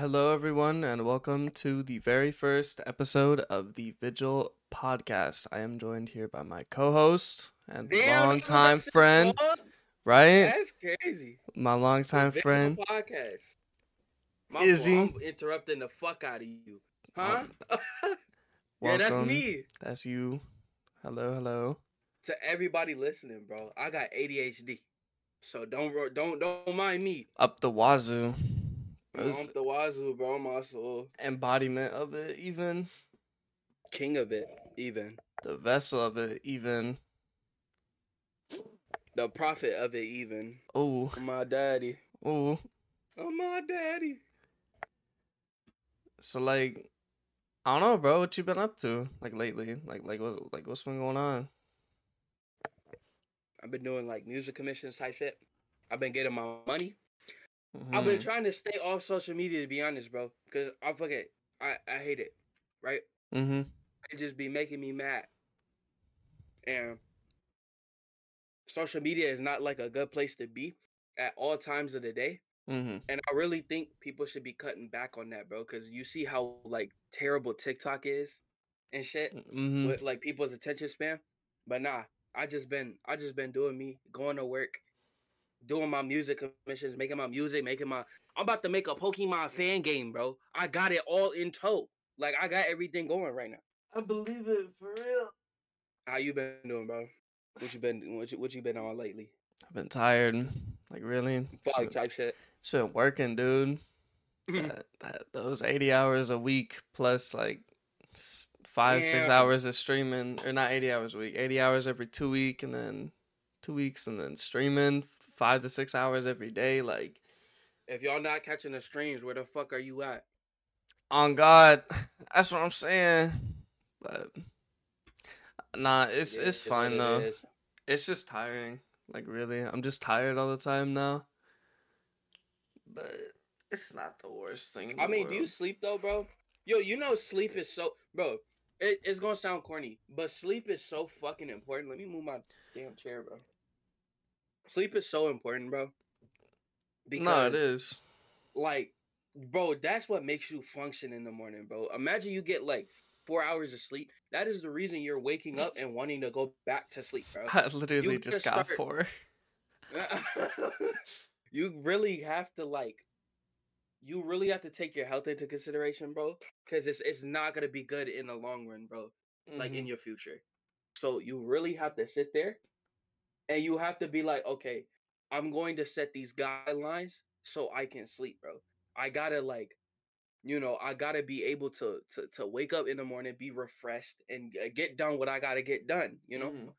Hello, everyone, and welcome to the very first episode of the Vigil podcast. I am joined here by my co-host and Damn, longtime friend, right? That's crazy. My longtime The friend. Podcast. My Izzy. fault, I'm interrupting the fuck out of you, huh? Oh. yeah, that's me. That's you. Hello, hello. To everybody listening, bro, I got ADHD, so don't don't don't mind me. Up the wazoo. I'm the wazoo, bro. I'm also embodiment of it, even king of it, even the vessel of it, even. the prophet of it, even Oh, my daddy. oh. Oh my daddy. So like, I don't know, bro. What you been up to, like lately? Like, like what, like what's been going on? I've been doing like music commissions type shit. I've been getting my money. I've been Mhm. trying to stay off social media to be honest, bro. Cause I fucking I I hate it, right? Mm-hmm. It just be making me mad. And social media is not like a good place to be at all times of the day. Mhm. And I really think people should be cutting back on that, bro. Cause you see how like terrible TikTok is and shit Mhm. with like people's attention span. But nah, I just been I just been doing me, going to work, doing my music commissions, making my music, making my I'm about to make a Pokemon fan game, bro. I got it all in tow. Like I got everything going right now. I believe it for real. How you been doing, bro? What you been what you, what you been on lately? I've been tired. Like really, just Fuck been, type shit. just been working, dude. Mm-hmm. that, that, those eighty hours a week plus like s- five six hours of streaming, or not eighty hours a week, eighty hours every two week, and then two weeks, and then streaming five to six hours every day. Like if y'all not catching the streams, where the fuck are you at? on God, that's what I'm saying. But nah, it's It it's what fine though. is. It's just tiring. Like really, I'm just tired all the time now. But it's not the worst thing. in I mean, do you sleep though, bro? Yo, you know sleep is so bro. It, it's gonna sound corny, but sleep is so fucking important. Let me move my damn chair, bro. Sleep is so important, bro. Because No, it is. like, bro, that's what makes you function in the morning, bro. Imagine you get like four hours of sleep. That is the reason you're waking up and wanting to go back to sleep, bro. I literally just just got start- four. you really have to like you really have to take your health into consideration, bro. Because it's it's not gonna be good in the long run, bro. Like in Mhm. your future. So you really have to sit there and you have to be like, okay, I'm going to set these guidelines so I can sleep, bro. I gotta like, you know, I gotta be able to to to wake up in the morning, be refreshed, and uh, get done what I gotta get done. You know. Mhm.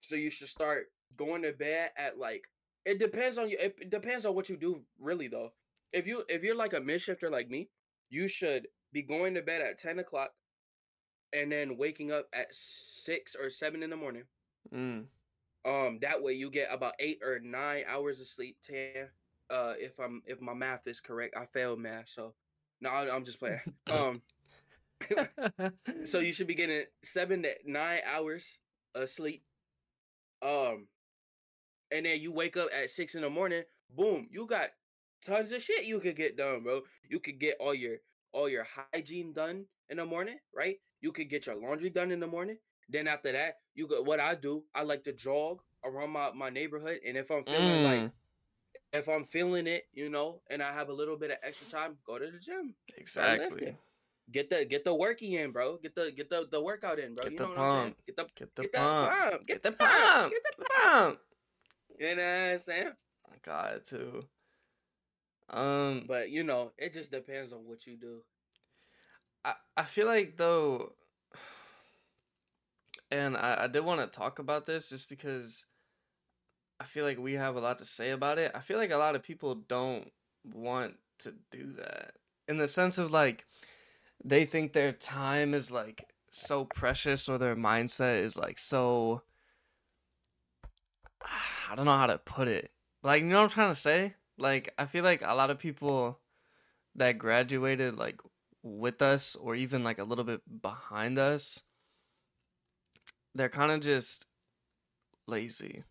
So you should start going to bed at like it depends on you. It depends on what you do, really though. If you if you're like a mid shifter like me, you should be going to bed at ten o'clock, and then waking up at six or seven in the morning. Mm. Um, that way you get about eight or nine hours of sleep. Ten, uh, if I'm if my math is correct, I failed math, so no, I- I'm just playing. um, so you should be getting seven to nine hours of sleep. Um, and then you wake up at six in the morning. Boom, you got tons of shit you could get done, bro. You could get all your all your hygiene done in the morning, right? You could get your laundry done in the morning. Then after that, you got what I do. I like to jog around my my neighborhood, and if I'm feeling like Mm. if I'm feeling it, you know, and I have a little bit of extra time, go to the gym exactly. get the get the working in, bro. Get the get the the workout in, bro. Get you the know what I'm saying? pump. Get the Get the get the pump. pump. Get the pump. Get the The pump. You know what I'm saying? I got it too. Um, But you know, it just depends on what you do. I, I feel like though, and I, I did want to talk about this just because I feel like we have a lot to say about it. I feel like a lot of people don't want to do that in the sense of like they think their time is like so precious or their mindset is like so I don't know how to put it. Like you know what I'm trying to say? Like I feel like a lot of people that graduated like with us or even like a little bit behind us they're kind of just lazy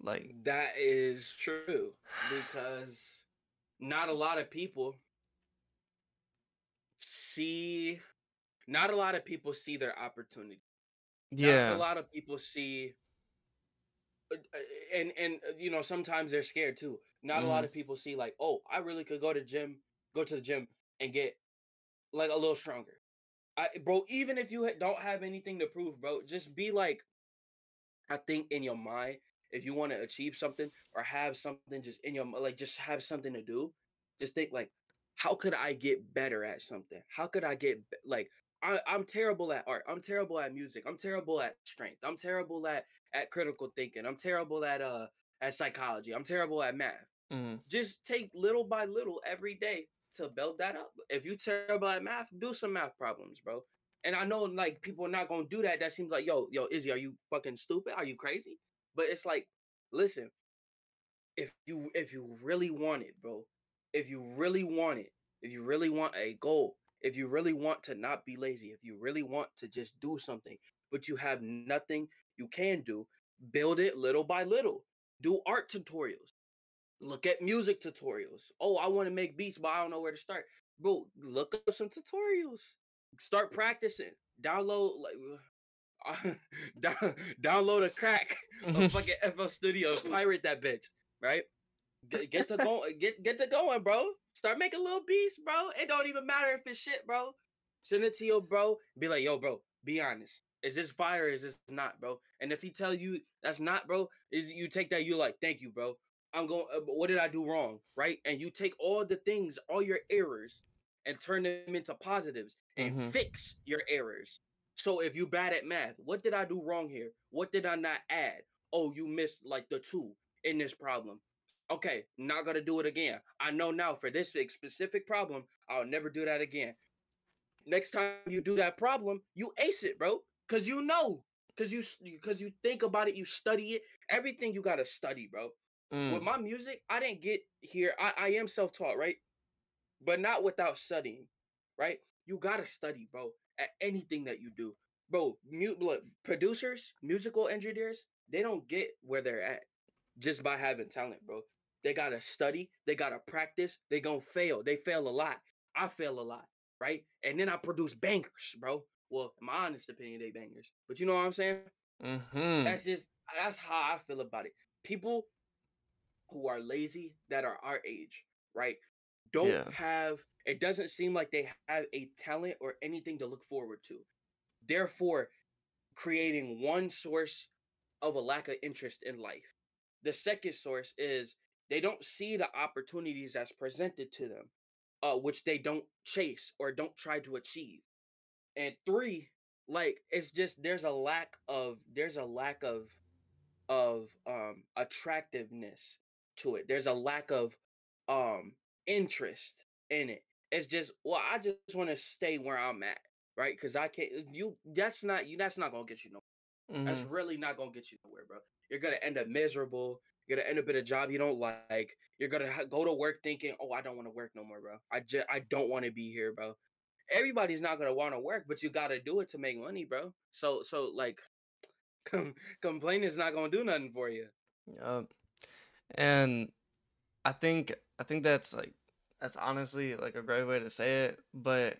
like That is true because not a lot of people see not a lot of people see their opportunity. Yeah. Not a lot of people see uh, uh, and and uh, you know sometimes they're scared too. Not a lot Mhm. of people see like, "Oh, I really could go to gym, go to the gym and get like a little stronger." I bro, even if you don't have anything to prove, bro, just be like I think in your mind, if you want to achieve something or have something just in your like just have something to do, just think like, how could I get better at something? How could I get like I, I'm terrible at art. I'm terrible at music. I'm terrible at strength. I'm terrible at at critical thinking. I'm terrible at uh at psychology. I'm terrible at math. Mm. Just take little by little every day to build that up. If you terrible at math, do some math problems, bro. And I know like people are not gonna do that. That seems like yo, yo, Izzy, are you fucking stupid? Are you crazy? But it's like, listen, if you if you really want it, bro, if you really want it, if you really want a goal, if you really want to not be lazy, if you really want to just do something, but you have nothing you can do, build it little by little. Do art tutorials. Look at music tutorials. Oh, I want to make beats, but I don't know where to start. Bro, look up some tutorials. Start practicing. Download like down, download a crack a mm-hmm. fucking FL Studio, pirate that bitch, right? Get, get to go, get get to going, bro. Start making little beats, bro. It don't even matter if it's shit, bro. Send it to your bro. Be like, yo, bro. Be honest. Is this fire? Or is this not, bro? And if he tell you that's not, bro, is you take that. You like, thank you, bro. I'm going. Uh, what did I do wrong, right? And you take all the things, all your errors, and turn them into positives and Mhm. fix your errors. So if you bad at math, what did I do wrong here? What did I not add? Oh, you missed like the two in this problem. Okay, not gonna do it again. I know now for this specific problem, I'll never do that again. Next time you do that problem, you ace it, bro. Cause you know, cause you because you think about it, you study it. Everything you gotta study, bro. With Mm. my music, I didn't get here. I, I am self-taught, right? But not without studying, right? You gotta study, bro, at anything that you do. Bro, mute look, producers, musical engineers, they don't get where they're at just by having talent, bro. They gotta study, they gotta practice, they gonna fail. They fail a lot. I fail a lot, right? And then I produce bangers, bro. Well, in my honest opinion, they bangers. But you know what I'm saying? Mhm. That's just that's how I feel about it. People who are lazy that are our age, right? Don't Yeah. have it doesn't seem like they have a talent or anything to look forward to. Therefore, creating one source of a lack of interest in life. The second source is they don't see the opportunities that's presented to them, uh, which they don't chase or don't try to achieve. And three, like it's just there's a lack of there's a lack of of um attractiveness to it. There's a lack of um interest in it. It's just well, I just want to stay where I'm at, right? Because I can't. You that's not you. That's not gonna get you nowhere. That's Mhm. really not gonna get you nowhere, bro. You're gonna end up miserable. You're gonna end up in a job you don't like. You're gonna ha- go to work thinking, "Oh, I don't want to work no more, bro. I just I don't want to be here, bro." Everybody's not gonna want to work, but you gotta do it to make money, bro. So so like, com- complaining is not gonna do nothing for you. Yup. And I think I think that's like that's honestly like a great way to say it. But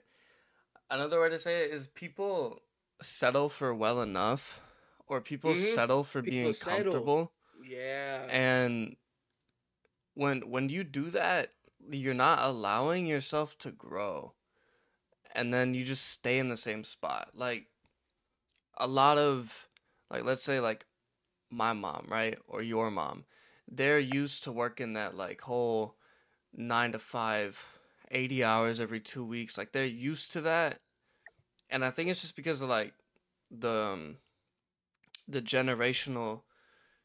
another way to say it is people settle for well enough, or people Mhm. settle for People being settle. comfortable. Yeah. And when when you do that, you're not allowing yourself to grow. And then you just stay in the same spot. Like a lot of like let's say like my mom, right? Or your mom. They're used to working that like whole 9 to 5 80 hours every 2 weeks. Like they're used to that. And I think it's just because of like the um, the generational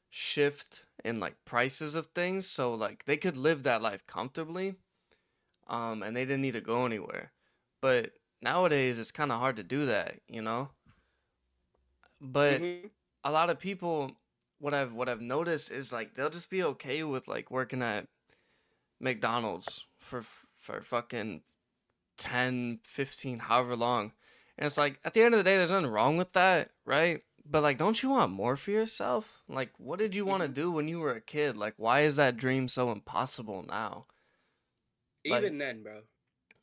shift in like prices of things so like they could live that life comfortably um and they didn't need to go anywhere but nowadays it's kind of hard to do that you know but Mhm. a lot of people what I've what I've noticed is like they'll just be okay with like working at McDonald's for for fucking 10, 15, however long. And it's like at the end of the day there's nothing wrong with that, right? But like don't you want more for yourself? Like what did you want to Mhm. do when you were a kid? Like why is that dream so impossible now? Like- Even then, bro.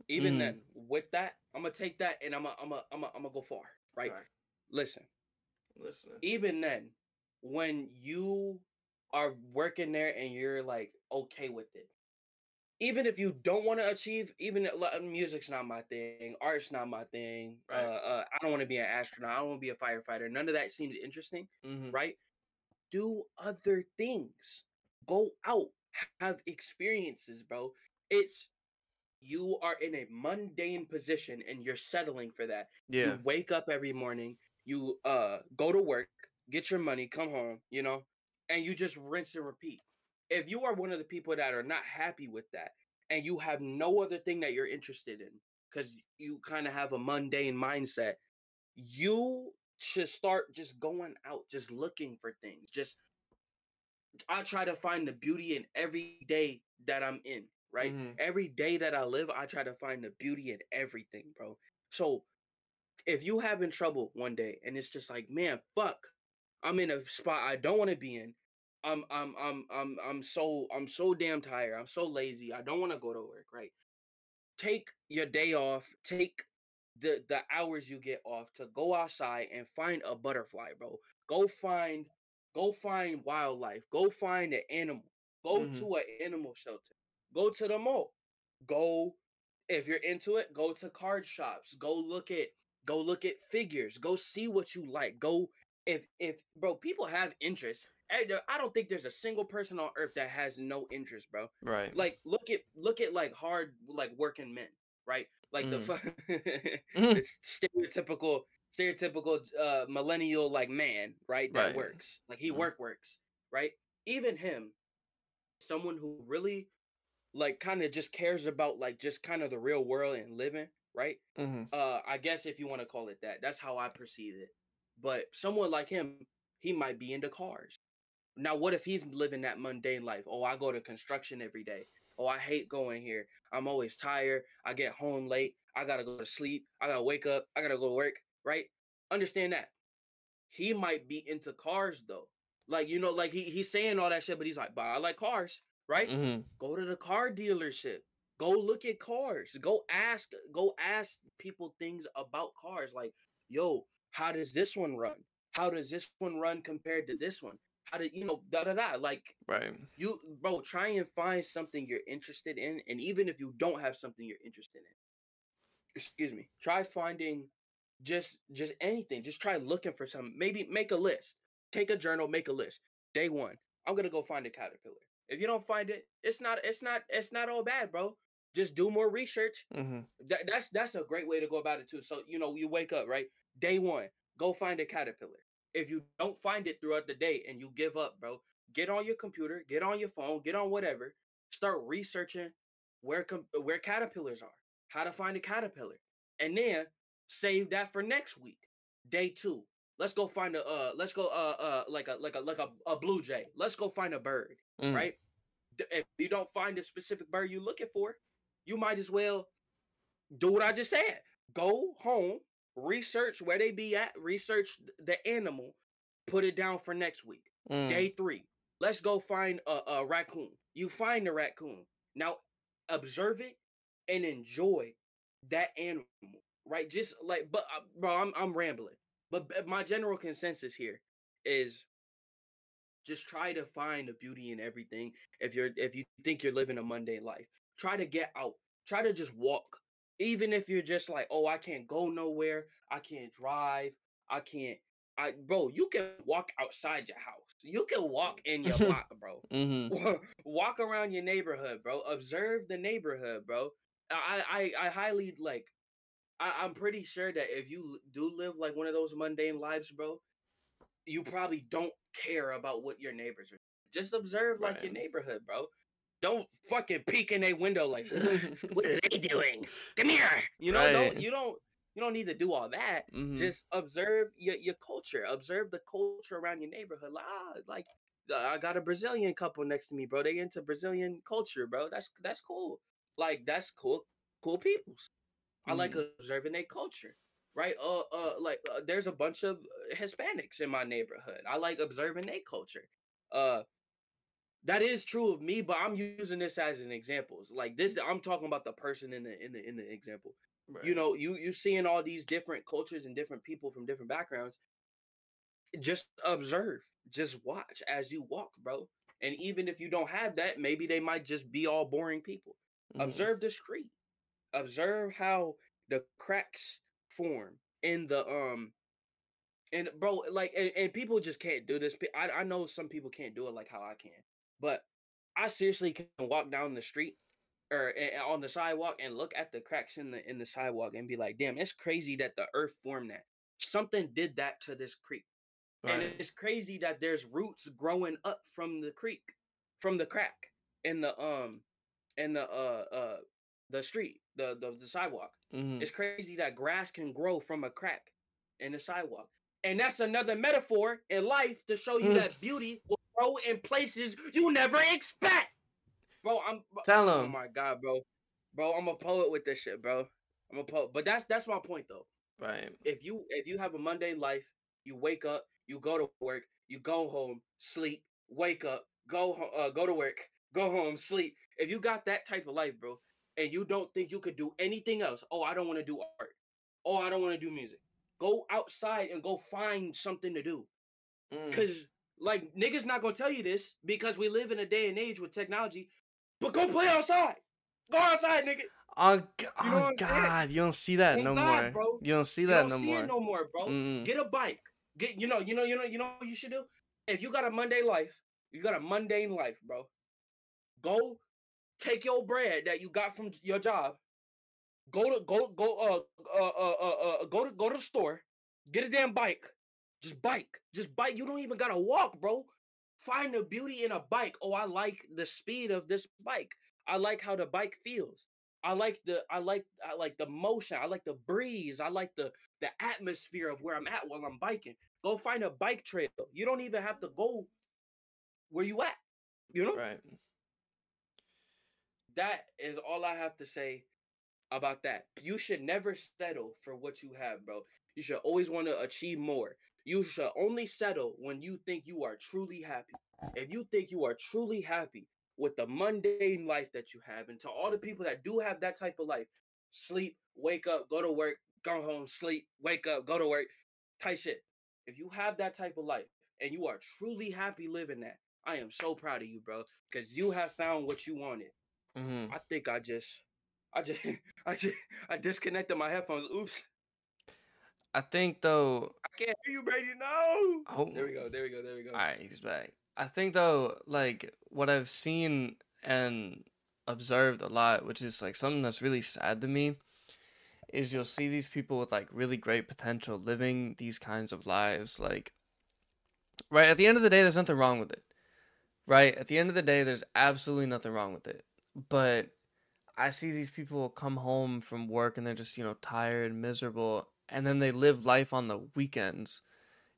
Even Mhm. then, with that, I'm gonna take that and I'm gonna I'm gonna I'm gonna I'm gonna go far. Right? Right. Listen. Listen. even then, when you are working there and you're like okay with it, even if you don't want to achieve, even music's not my thing, art's not my thing. Right. Uh, uh, I don't want to be an astronaut. I don't want to be a firefighter. None of that seems interesting, Mm-hmm. right? Do other things. Go out, have experiences, bro. It's you are in a mundane position and you're settling for that Yeah. you wake up every morning you uh go to work get your money come home you know and you just rinse and repeat. If you are one of the people that are not happy with that and you have no other thing that you're interested in because you kind of have a mundane mindset you should start just going out just looking for things just i try to find the beauty in every day that i'm in right? Mhm. every day that i live i try to find the beauty in everything bro. So if you having trouble one day and it's just like man fuck i'm in a spot i don't want to be in. I'm i'm i'm i'm i'm so i'm so damn tired i'm so lazy i don't want to go to work right? Take your day off take the the hours you get off to go outside and find a butterfly bro. Go find go find wildlife go find an animal go Mhm. to an animal shelter go to the mall go if you're into it go to card shops go look at go look at figures go see what you like go if if bro people have interest I don't- think there's a single person on earth that has no interest bro Right. like look at look at like hard like working men right like the Mm. fu- Mhm. it's stereotypical stereotypical uh millennial like man right that Right. works like he Mm. work works right even him someone who really like kind of just cares about like just kind of the real world and living right Mm-hmm. uh i guess if you want to call it that that's how i perceive it but someone like him he might be into cars. Now what if he's living that mundane life? Oh i go to construction every day. Oh i hate going here. I'm always tired. I get home late. I gotta go to sleep. I gotta wake up. I gotta go to work right? Understand that. He might be into cars though. Like you know like he, he's saying all that shit but he's like but i like cars right? Mm-hmm. go to the car dealership. Go look at cars. Go ask go ask people things about cars. Like yo how does this one run? How does this one run compared to this one? How did you know da da da like Right. you bro try and find something you're interested in and even if you don't have something you're interested in excuse me try finding just just anything. Just try looking for something maybe make a list. Take a journal make a list. Day one i'm gonna go find a caterpillar. If you don't find it it's not it's not it's not all bad bro. Just do more research. Mm-hmm. that, that's that's a great way to go about it too. So you know you wake up right day one go find a caterpillar. If you don't find it throughout the day and you give up bro get on your computer get on your phone get on whatever start researching where com- where caterpillars are how to find a caterpillar and then save that for next week. Day two let's go find a uh let's go uh uh like a like a like a, a blue jay. Let's go find a bird Mm. right? If you don't find a specific bird you're looking for you might as well do what i just said. Go home research where they be at research the animal put it down for next week Mm. Day three, let's go find a, a raccoon. You find the raccoon. Now observe it and enjoy that animal, right? Just like, but uh, bro, I'm I'm rambling. But my general consensus here is just try to find the beauty in everything. If you're if you think you're living a mundane life, try to get out. Try to just walk. Even if you're just like, oh, I can't go nowhere. I can't drive. I can't. I bro, you can walk outside your house. You can walk in your block, bro. Mm-hmm. walk around your neighborhood, bro. Observe the neighborhood, bro. I I I highly like. I, I'm pretty sure that if you do live like one of those mundane lives, bro, you probably don't care about what your neighbors are. Just observe like your neighborhood, bro. Don't fucking peek in their window like, what are they doing? Come here. You know, don't you don't you don't need to do all that. Mhm. Just observe your, your culture. Observe the culture around your neighborhood. Like, ah, like uh, I got a Brazilian couple next to me, bro. They into Brazilian culture, bro. That's that's cool. Like that's cool, cool peoples. I like Mhm. observing their culture, right? Uh, uh, like uh, there's a bunch of uh, Hispanics in my neighborhood. I like observing their culture. Uh, that is true of me, but I'm using this as an example. It's like this, I'm talking about the person in the in the in the example. Right. You know, you you seeing all these different cultures and different people from different backgrounds. Just observe, just watch as you walk, bro. And even if you don't have that, maybe they might just be all boring people. Mhm. Observe the street. Observe how the cracks form in the um and bro, like and, and people just can't do this. I I know some people can't do it like how I can, but I seriously can walk down the street or a- on the sidewalk and look at the cracks in the in the sidewalk and be like, damn, it's crazy that the earth formed that. Something did that to this creek. And it's crazy that there's roots growing up from the creek, from the crack in the um in the uh uh the street, the the, the sidewalk. Mhm. It's crazy that grass can grow from a crack in the sidewalk. And that's another metaphor in life to show you Mm. that beauty will grow in places you never expect. Bro, I'm bro- Tell Oh 'em. my god, bro. Bro, I'm a poet with this shit, bro. I'm a poet. But that's that's my point though Right. if you if you have a mundane life, you wake up, you go to work, you go home, sleep, wake up, go uh, go to work, go home, sleep. If you got that type of life, bro, and you don't think you could do anything else, oh, I don't want to do art. Oh, I don't want to do music. Go outside and go find something to do. Mm. Cause like niggas not gonna tell you this because we live in a day and age with technology. But go play outside. Go outside, nigga. Oh, g- You know oh God! You don't see that no God, more. bro. You don't see You that don't no see more. it no more, bro. Mm-mm. Get a bike. Get you know, you know, you know, you know what you should do? If you got a Monday life, you got a mundane life, bro. Go take your bread that you got from your job. Go to go go uh uh uh uh, uh go to go to the store. Get a damn bike. Just bike. Just bike. You don't even gotta walk, bro. Find the beauty in a bike. Oh, I like the speed of this bike. I like how the bike feels. I like the I like I like the motion. I like the breeze. I like the the atmosphere of where I'm at while I'm biking. Go find a bike trail. You don't even have to go where you at. You know? Right. That is all I have to say about that. You should never settle for what you have, bro. You should always want to achieve more. You should only settle when you think you are truly happy. If you think you are truly happy with the mundane life that you have, and to all the people that do have that type of life, sleep, wake up, go to work, go home, sleep, wake up, go to work, type shit. If you have that type of life and you are truly happy living that, I am so proud of you, bro, because you have found what you wanted. hmm I think I just, I just, I just, I disconnected my headphones. Oops, I think though. I can't hear you, Brady. No. Oh, There we go. There we go. There we go. All right, he's back. I think though, like what I've seen and observed a lot, which is like something that's really sad to me, is you'll see these people with like really great potential living these kinds of lives. Like, right at the end of the day, there's nothing wrong with it. Right at the end of the day, there's absolutely nothing wrong with it. But I see these people come home from work and they're just you know tired, miserable, and then they live life on the weekends,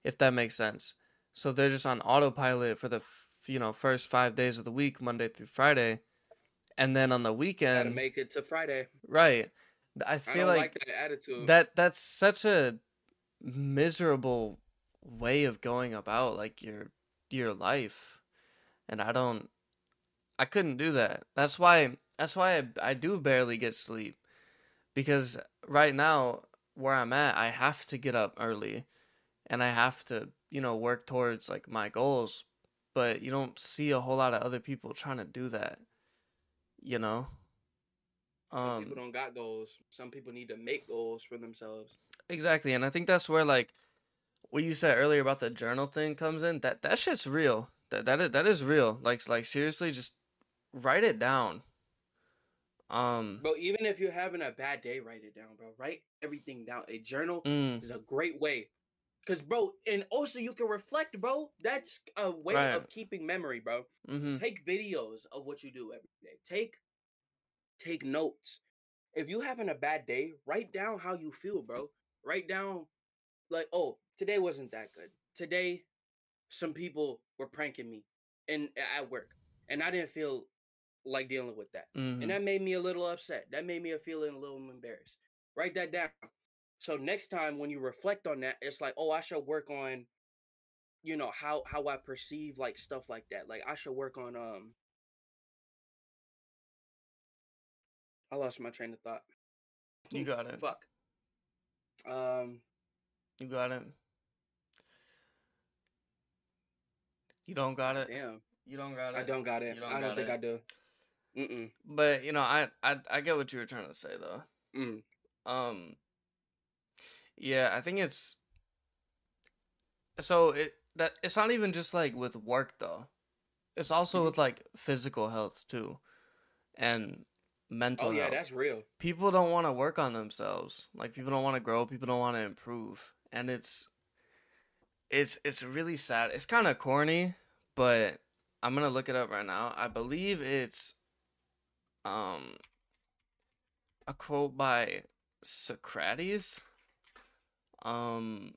if that makes sense. So they're just on autopilot for the f- you know first five days of the week, Monday through Friday, and then on the Gotta weekend, make it to Friday. right? I I feel don't like, like, that attitude. that that's such a miserable way of going about like your your life, and I don't, I couldn't do that. That's why that's why I, I do barely get sleep, because right now where I'm at, I have to get up early, and I have to you know work towards like my goals, but you don't see a whole lot of other people trying to do that, you know. Some Um, people don't got goals. Some people need to make goals for themselves. Exactly, and I think that's where like what you said earlier about the journal thing comes in. That that shit's real. That that is, that is real. Like like seriously, just write it down. Um. Bro, even if you're having a bad day, write it down, bro. Write everything down. A journal mm, is a great way. Cause bro, and also you can reflect, bro. That's a way Right. of keeping memory, bro. mm-hmm. Take videos of what you do every day. Take take notes. If you're having a bad day, write down how you feel, bro. Write down like, oh, today wasn't that good. Today, some people were pranking me and at work, and I didn't feel like dealing with that, mm-hmm. and that made me a little upset. That made me a feeling a little embarrassed. Write that down. So next time when you reflect on that, it's like, oh, I should work on you know how how I perceive like stuff like that. Like I should work on um. I lost my train of thought. You got it. Fuck. Um. You got it. You don't got it. Damn. You don't got it. I don't got it. Don't I don't think it. I do. Mm But you know, I I I get what you were trying to say though. mm. Um. Yeah, I think it's. So it that it's not even just like with work though. It's also Mhm. with like physical health too, and mental Oh yeah, health. that's real. people don't want to work on themselves. Like people don't want to grow. People don't want to improve, and it's it's it's really sad. It's kind of corny, but I'm gonna look it up right now. I believe it's um a quote by Socrates. Um,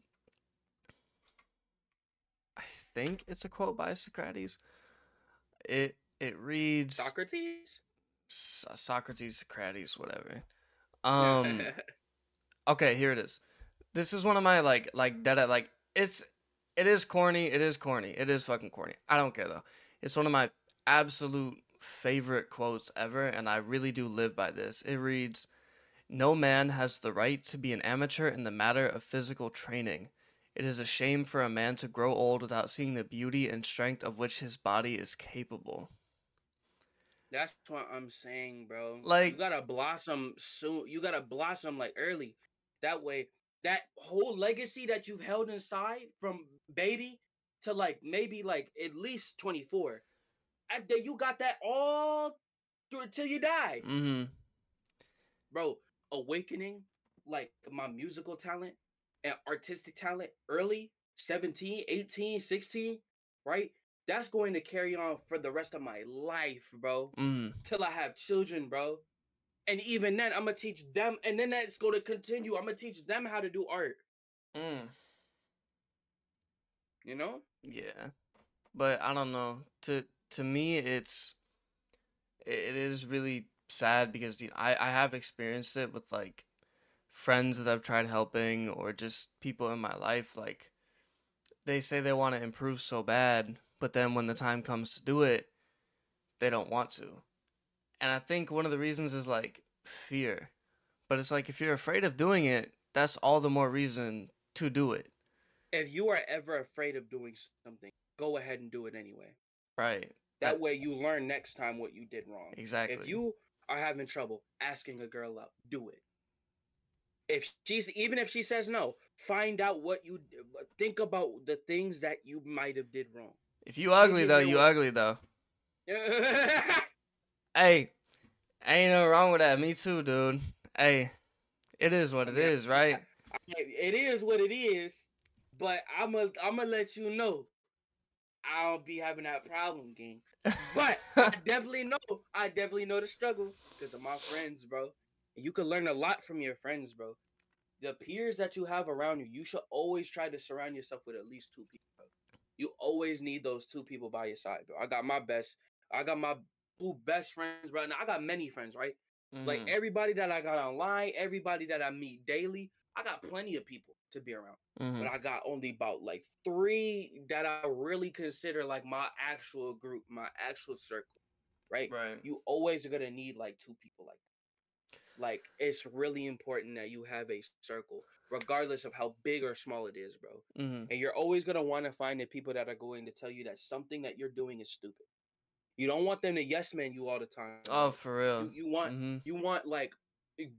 I think it's a quote by Socrates. It it reads Socrates. So- Socrates, Socrates, whatever. Um. okay, here it is. This is one of my like like that. I like it's it is corny. It is corny. It is fucking corny. I don't care though. It's one of my absolute favorite quotes ever, and I really do live by this. It reads, "No man has the right to be an amateur in the matter of physical training." It is a shame for a man to grow old without seeing the beauty and strength of which his body is capable. That's what I'm saying, bro. Like- you gotta blossom soon. You gotta blossom like early. That way, that whole legacy that you've held inside from baby to like maybe like at least 24. After you got that all through till you die, Mm-hmm. bro. Awakening like my musical talent and artistic talent early 17, 18, 16, right? That's going to carry on for the rest of my life, bro Mm-hmm. till I have children, bro. And even then, I'm gonna teach them, and then that's gonna continue. I'm gonna teach them how to do art. Mm. You know? Yeah, but I don't know. To to me, it's it, is really sad because I I have experienced it with like friends that I've tried helping or just people in my life. Like they say they want to improve so bad, but then when the time comes to do it, they don't want to. And I think one of the reasons is like fear. But it's like if you're afraid of doing it, that's all the more reason to do it. If you are ever afraid of doing something, go ahead and do it anyway. Right. That That- way, you learn next time what you did wrong. Exactly. If you are having trouble asking a girl out, do it. If she's even if she says no, find out what you think about the things that you might have did wrong. If you ugly though, you ugly though. Hey, ain't no wrong with that. Me too, dude. Hey, it is what it is, right? it is what it is, but I'm gonna I'm gonna let you know I don't be having that problem, gang. But I definitely know I definitely know the struggle because of my friends, bro. And you can learn a lot from your friends, bro. The peers that you have around you, you should always try to surround yourself with at least two people. Bro. You always need those two people by your side, bro. I got my best. I got my two best friends, bro. Now I got many friends, right? Like Mhm, everybody that I got online, everybody that I meet daily, I got plenty of people to be around. mhm. But I got only about like three that I really consider like my actual group, my actual circle. Right? right. You always are gonna need like two people like that. Like it's really important that you have a circle, regardless of how big or small it is, bro. hmm And you're always gonna want to find the people that are going to tell you that something that you're doing is stupid. You don't want them to yes man you all the time. Oh, for real. you, you want hmm you want like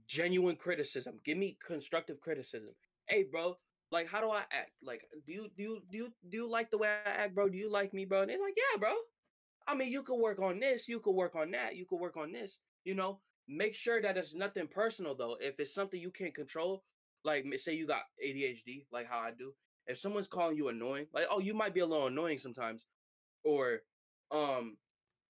genuine criticism. Give me constructive criticism. Hey, bro, like how do I act? Like, do you do you do you do you like the way I act, bro? Do you like me, bro? And they're like, yeah, bro. I mean, you could work on this, you could work on that, you could work on this. You know, make sure that it's nothing personal though. If it's something you can't control, like say you got ADHD, like how I do. If someone's calling you annoying, like oh, you might be a little annoying sometimes, or um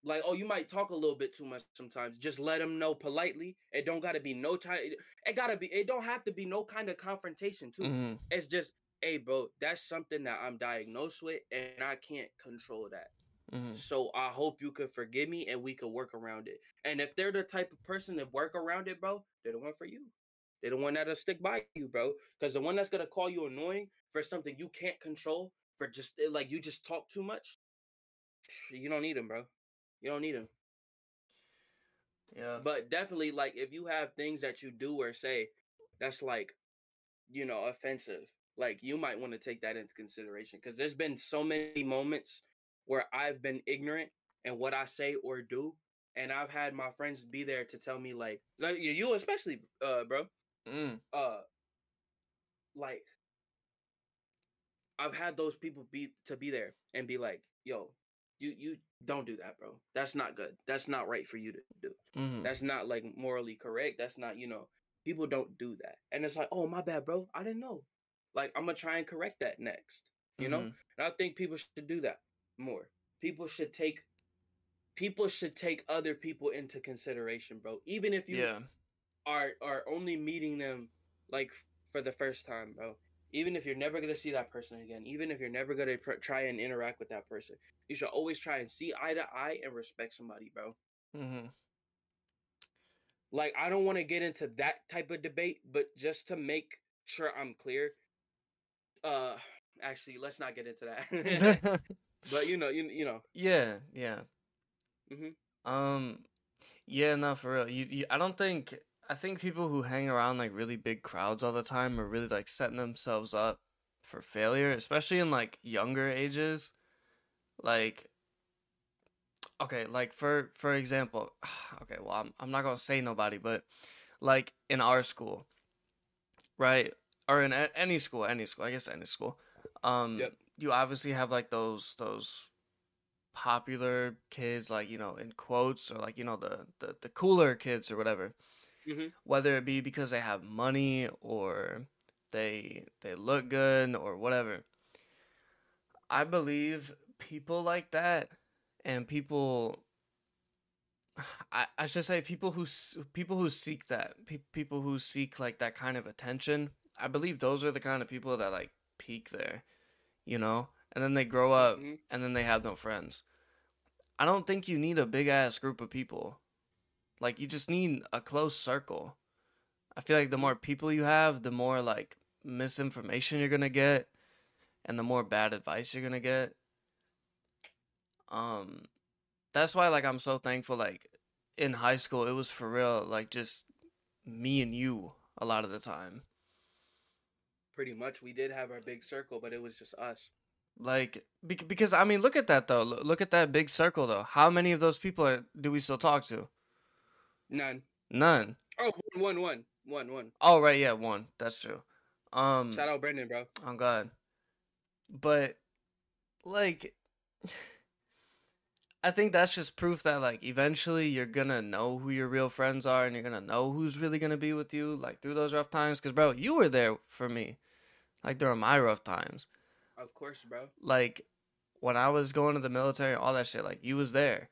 like oh you might talk a little bit too much sometimes just let them know politely it don't gotta be no time it gotta be it don't have to be no kind of confrontation too hmm it's just hey bro that's something that i'm diagnosed with and i can't control that hmm so i hope you could forgive me and we could work around it. And if they're the type of person that work around it bro they're the one for you. They're the one that'll stick by you bro because the one that's gonna call you annoying for something you can't control for just eh, like you just talk too much, you don't need them, bro. You don't need them. Yeah. But definitely, like if you have things that you do or say that's like, you know, offensive, like you might want to take that into consideration because there's been so many moments where I've been ignorant and what I say or do, and I've had my friends be there to tell me like, like you- you especially, uh, bro, Mm. uh, like I've had those people be to be there and be like, yo, you you don't do that, bro. That's not good. That's not right for you to do. hmm That's not like morally correct. That's not, you know, people don't do that. And it's like, oh my bad, bro. I didn't know. Like I'm gonna try and correct that next. You know? Mhm. And I think people should do that more. People should take people should take other people into consideration, bro. Even if you Yeah. are are only meeting them like for the first time, bro. Even if you're never gonna see that person again, even if you're never gonna pr- try and interact with that person, you should always try and see eye to eye and respect somebody, bro. hmm Like I don't want to get into that type of debate, but just to make sure I'm clear, uh, actually, let's not get into that. but you know, you you know, yeah. Yeah. Mhm. Um. Yeah. No, for real. You, you. I don't think. I think people who hang around like really big crowds all the time are really like setting themselves up for failure, especially in like younger ages. Like. Okay, like for for example, okay, well I'm I'm not gonna say nobody, but like in our school, right, or in a- any school, any school, I guess any school, um, Yep. you obviously have like those those popular kids, like you know, in quotes, or like you know the the the cooler kids or whatever, Mhm. whether it be because they have money or they they look good or whatever. I believe people like that and people I, I should say people who people who seek that pe- people who seek like that kind of attention i believe those are the kind of people that like peak there you know and then they grow up Mhm. and then they have no friends i don't think you need a big ass group of people like you just need a close circle. I feel like the more people you have the more like misinformation you're gonna get and the more bad advice you're gonna get. Um that's why like i'm so thankful like in high school it was for real like just me and you a lot of the time. Pretty much we did have our big circle, but it was just us. like because i mean look at that though. Look at that big circle though. How many of those people are, do we still talk to None. none Oh, one, one, one, one, one. oh right yeah one that's true um Shout out Brendan, bro. Oh God. But like I think that's just proof that like eventually you're gonna know who your real friends are and you're gonna know who's really gonna be with you like through those rough times cuz bro, you were there for me like during my rough times. Of course, bro. Like when I was going to the military all that shit like you was there.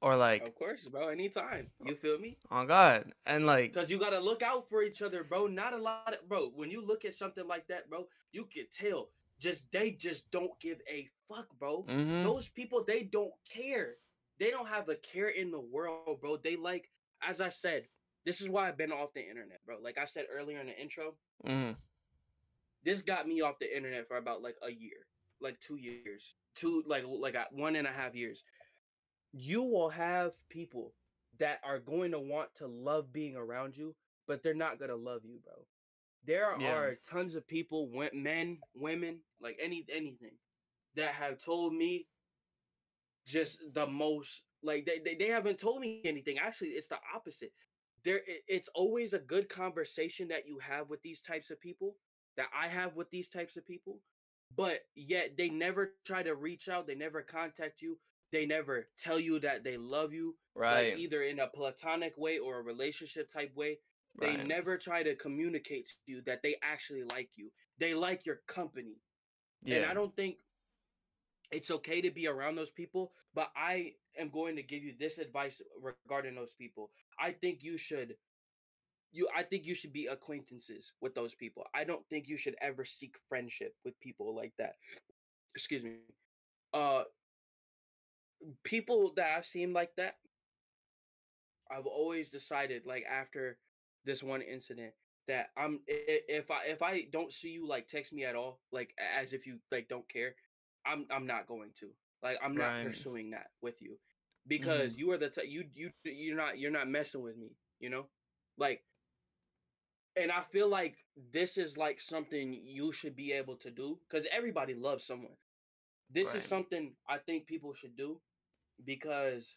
Or like Of course, bro. Anytime. You feel me? oh God. And like Because you gotta look out for each other, bro. Not a lot of bro. When you look at something like that, bro, you can tell. Just they just don't give a fuck, bro. mhm Those people, they don't care. They don't have a care in the world, bro. They like, as I said, this is why I've been off the internet, bro. Like I said earlier in the intro, mhm this got me off the internet for about like a year, like two years, two like like one and a half years. You will have people that are going to want to love being around you, but they're not gonna love you, bro. There Yeah. are tons of people, men, women, like any anything, that have told me just the most like they, they, they haven't told me anything actually it's the opposite there it's always a good conversation that you have with these types of people that i have with these types of people but yet they never try to reach out they never contact you they never tell you that they love you right like either in a platonic way or a relationship type way they right. never try to communicate to you that they actually like you they like your company and I don't think it's okay to be around those people, but I am going to give you this advice regarding those people. I think you should you I think you should be acquaintances with those people. I don't think you should ever seek friendship with people like that. Excuse me. Uh people that I've seen like that I've always decided like after this one incident that I'm if I if I don't see you like text me at all, like as if you like don't care, I'm I'm not going to. Like I'm not Right. pursuing that with you because mm-hmm. you are the t- you you you're not you're not messing with me, you know? Like and I feel like this is like something you should be able to do cuz everybody loves someone. This Right. is something I think people should do because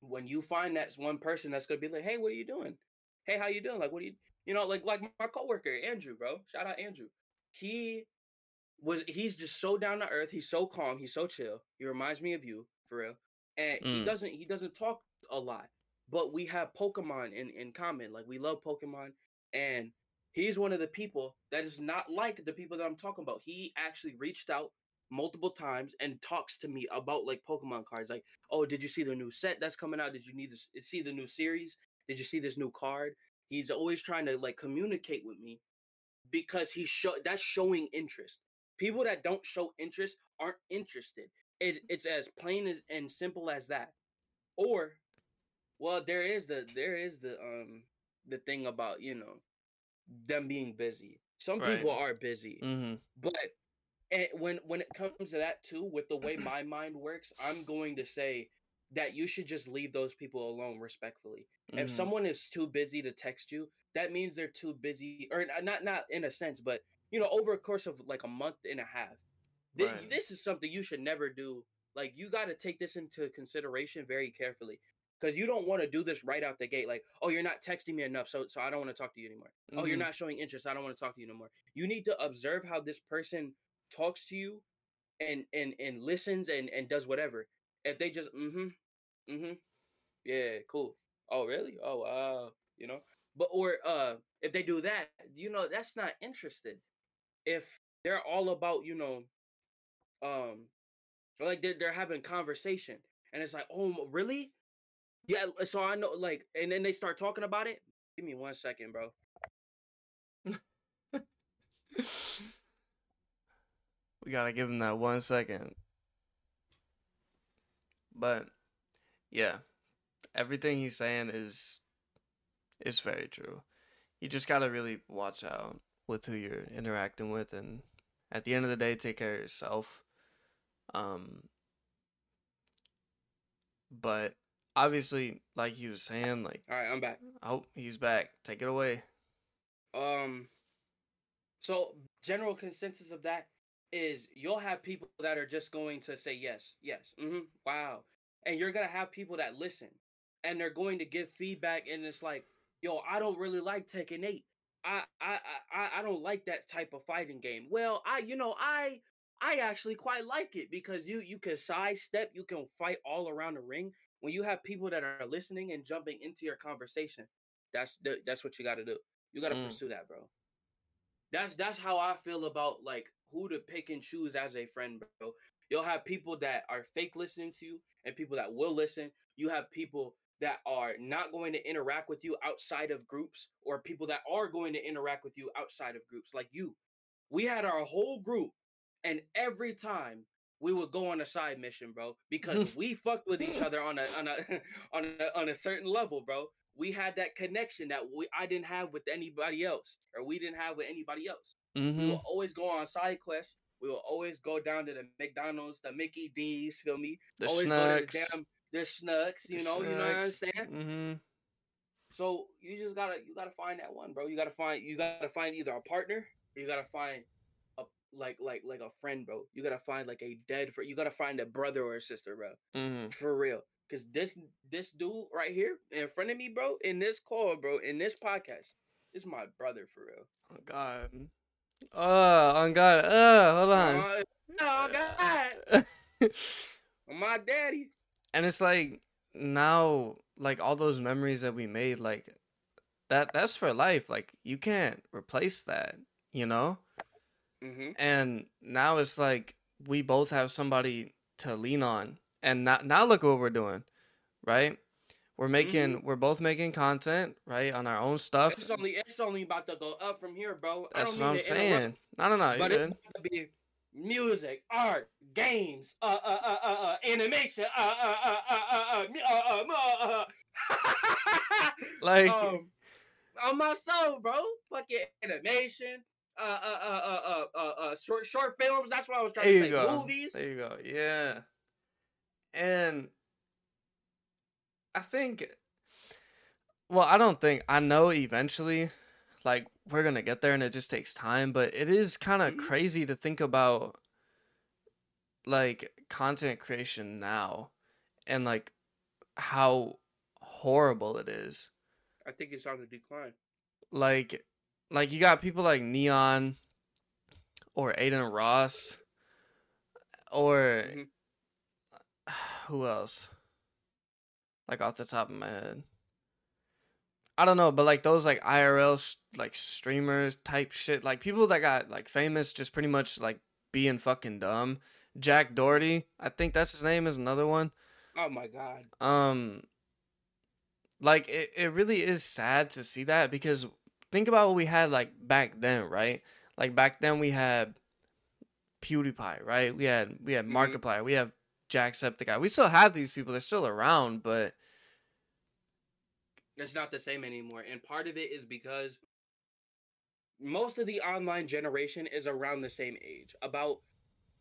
when you find that one person that's gonna be like, "Hey, what are you doing? Hey, how you doing? Like, what are you, you know, like like my coworker Andrew, bro. Shout out Andrew. He was he's just so down to earth. He's so calm. He's so chill. He reminds me of you for real. And he Mm. doesn't he doesn't talk a lot, but we have Pokemon in in common. Like we love Pokemon, and he's one of the people that is not like the people that I'm talking about. He actually reached out multiple times and talks to me about like Pokemon cards. Like, oh, did you see the new set that's coming out? Did you need to see the new series? Did you see this new card? He's always trying to like communicate with me because he's show that's showing interest. People that don't show interest aren't interested. It, it's as plain as and simple as that. Or, well, there is the there is the um the thing about you know them being busy. Some people are busy, Mm-hmm. but and when when it comes to that too, with the way my mind works, I'm going to say that you should just leave those people alone respectfully. If mm-hmm. someone is too busy to text you, that means they're too busy, or not not in a sense, but you know, over a course of like a month and a half, thi- Right. this is something you should never do. Like you got to take this into consideration very carefully, because you don't want to do this right out the gate. Like, oh, you're not texting me enough, so so I don't want to talk to you anymore. Oh, you're Mhm. not showing interest, I don't want to talk to you no more. You need to observe how this person talks to you, and and and listens and and does whatever. If they just mm-hmm, mm-hmm, yeah, cool. Oh, really? Oh, wow. You know, but or uh, if they do that, you know, that's not interested. If they're all about, you know, um, like they're they're having conversation, and it's like, oh, really? Yeah. So I know, like, and then they start talking about it. Give me one second, bro. we gotta give him that one second. But yeah, everything he's saying is is very true. You just gotta really watch out with who you're interacting with, and at the end of the day, take care of yourself. Um, but obviously, like he was saying, like All right, I'm back. oh, he's back. Take it away. Um, so general consensus of that is you'll have people that are just going to say yes, yes, mm-hmm, wow, and you're gonna have people that listen, and they're going to give feedback, and it's like, yo, I don't really like Tekken Eight. I I I I don't like that type of fighting game. Well, I you know I I actually quite like it because you you can sidestep, you can fight all around the ring. When you have people that are listening and jumping into your conversation, that's the, that's what you got to do. You got to Mm. pursue that, bro. That's that's how I feel about like who to pick and choose as a friend, bro. You'll have people that are fake listening to you and people that will listen. You have people that are not going to interact with you outside of groups or people that are going to interact with you outside of groups like you. We had our whole group and every time we would go on a side mission, bro, because we fucked with each hmm. other on a on a on a on a certain level, bro. We had that connection that we I didn't have with anybody else, or we didn't have with anybody else. We Mm-hmm. will always go on side quests. We will always go down to the McDonald's, the Mickey D's, feel me? The always go to the damn the Schnucks, you know, you know what I'm saying? Mm-hmm. So you just gotta you gotta find that one, bro. You gotta find you gotta find either a partner or you gotta find a like like like a friend, bro. You gotta find like a dead friend. You gotta find a brother or a sister, bro. Mm-hmm. For real. Cause this this dude right here in front of me, bro, in this call, bro, in this podcast, is my brother for real. Oh God. Oh, on God. Uh, hold on. Uh, oh God, my daddy. and it's like now, like all those memories that we made, like that. That's for life. Like you can't replace that. You know. Mm-hmm. And now it's like we both have somebody to lean on. And now, now look what we're doing, right? We're making, we're both making content, right, on our own stuff. It's only it's only about to go up from here, bro. That's what I'm saying. No, no, no, but it's about to be music, art, games, uh, uh, uh, uh, uh animation, uh, uh, uh, uh, uh, uh, uh, uh, uh, uh, Like, um, on my soul, bro. Fucking animation, uh, uh, uh, uh, uh, uh, uh short, short films. That's what I was trying There to you say. go. Movies. There you go. Yeah. And I think well, I don't think I know eventually like we're going to get there and it just takes time, but it is kind of Mhm. crazy to think about like content creation now and like how horrible it is. I think it's on the decline. like like you got people like Neon or Adin Ross or Mhm. who else? Like off the top of my head. I don't know, but like those like IRL like streamers type shit, like people that got like famous just pretty much like being fucking dumb. Jack Doherty, I think that's his name is another one. Oh my god. Um like it, it really is sad to see that because think about what we had like back then, right? Like back then we had PewDiePie, right? We had we had Mhm. Markiplier, we have Jacksepticeye. We still have these people, they're still around, but It's not the same anymore. And part of it is because most of the online generation is around the same age. About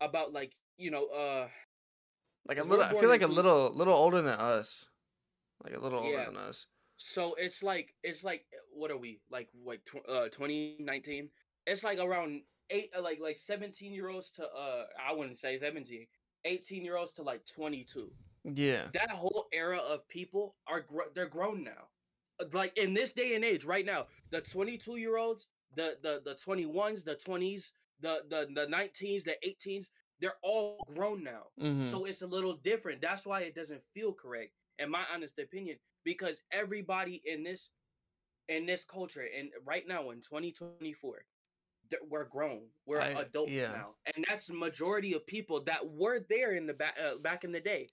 about like, you know, uh like a little I feel like a little little older than us. Like a little older Yeah. than us. so it's like it's like what are we? Like like tw- uh 2019? It's like around 8 uh, like like 17 year olds to uh I wouldn't say 17. 18 year olds to like 22. Yeah. that whole era of people are gr- they're grown now like in this day and age right now the 22 year olds the the the 21s the 20s the the the 19s the 18s they're all grown now Mhm. so it's a little different that's why it doesn't feel correct in my honest opinion because everybody in this in this culture and right now in 2024 th- we're grown we're I- adults yeah. now and that's the majority of people that were there in the back uh, back in the day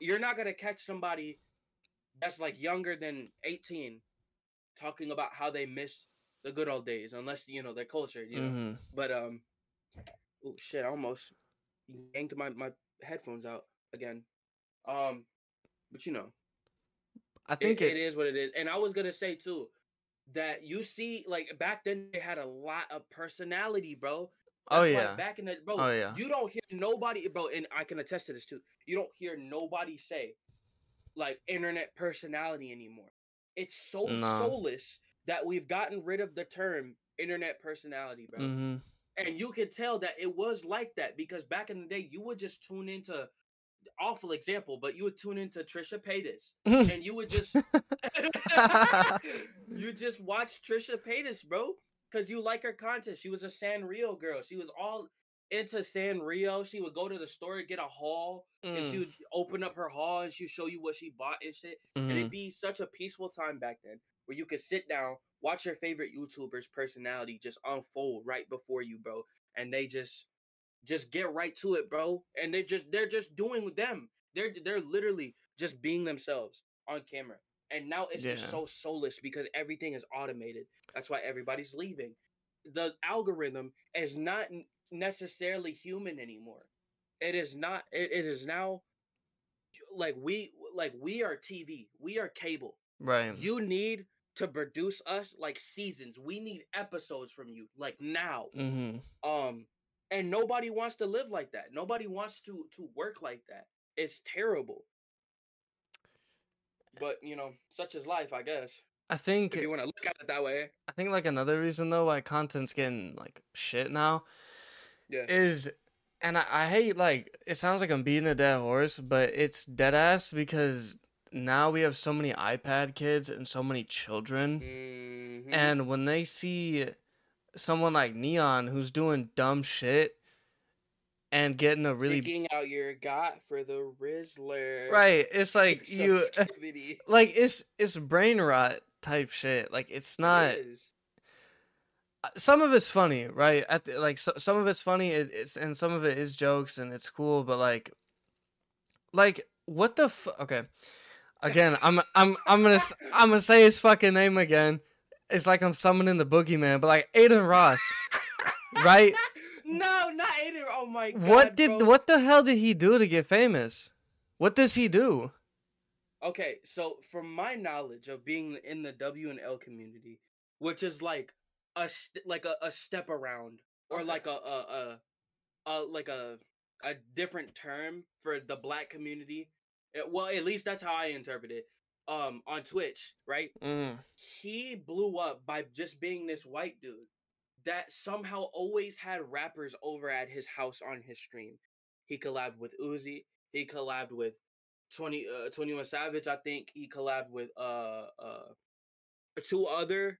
you're not gonna catch somebody that's like younger than 18 talking about how they miss the good old days unless you know their culture you know Mhm. but um oh shit i almost yanked my, my headphones out again um but you know I it, think it it, is what it is. And I was gonna say too that you see, like back then they had a lot of personality, bro. Oh, That's why yeah. back in the bro, Oh, yeah. you don't hear nobody, bro, and I can attest to this too. You don't hear nobody say like internet personality anymore. It's so No. soulless that we've gotten rid of the term internet personality, bro. Mhm. And you can tell that it was like that because back in the day, you would just tune into awful example, but you would tune into Trisha Paytas and you would just you just watch Trisha Paytas, bro, because you like her content. She was a Sanrio girl. She was all into Sanrio. She would go to the store get a haul, and she Mm. would open up her haul and she would show you what she bought and shit. And Mhm. it'd be such a peaceful time back then, where you could sit down, watch your favorite YouTuber's personality just unfold right before you, bro, and they just just get right to it, bro. And they're just they're just doing them. They're they're literally just being themselves on camera. And now it's just so soulless because everything is automated. That's why everybody's leaving. The algorithm is not necessarily human anymore. It is not. It, it is now like we like we are TV. We are cable. Right. You need to produce us like seasons. We need episodes from you like now. Mhm. Um, and nobody wants to live like that. Nobody wants to to work like that. It's terrible. But you know, such is life, I guess. I think If you want to look at it that way. I think like another reason though why content's getting like shit now Yeah. is and I, I hate like it sounds like I'm beating a dead horse, but it's dead ass because now we have so many iPad kids and so many children Mhm. and when they see someone like Neon who's doing dumb shit and getting a really Taking out your got for the Rizzler. right, it's like So you like it's it's brain rot type shit. Like it's not It some of it's funny, right? At the, like so, some of it's funny, it, it's and some of it is jokes and it's cool, but like, like what the f- okay. Again, I'm I'm I'm gonna I'm gonna say his fucking name again. It's like I'm summoning the boogeyman, but like Adin Ross, right? no, not Adin. Oh my god. what did bro. what the hell did he do to get famous? What does he do? Okay, so from my knowledge of being in the W and L community, which is like a st- like a, a step around or Okay. like a a, a a like a a different term for the black community. It- well, at least that's how I interpret it. Um, on Twitch, right? Mm. He blew up by just being this white dude that somehow always had rappers over at his house on his stream. He collabed with Uzi. He collabed with 20 uh, 21 Savage, I think. He collabed with uh uh two other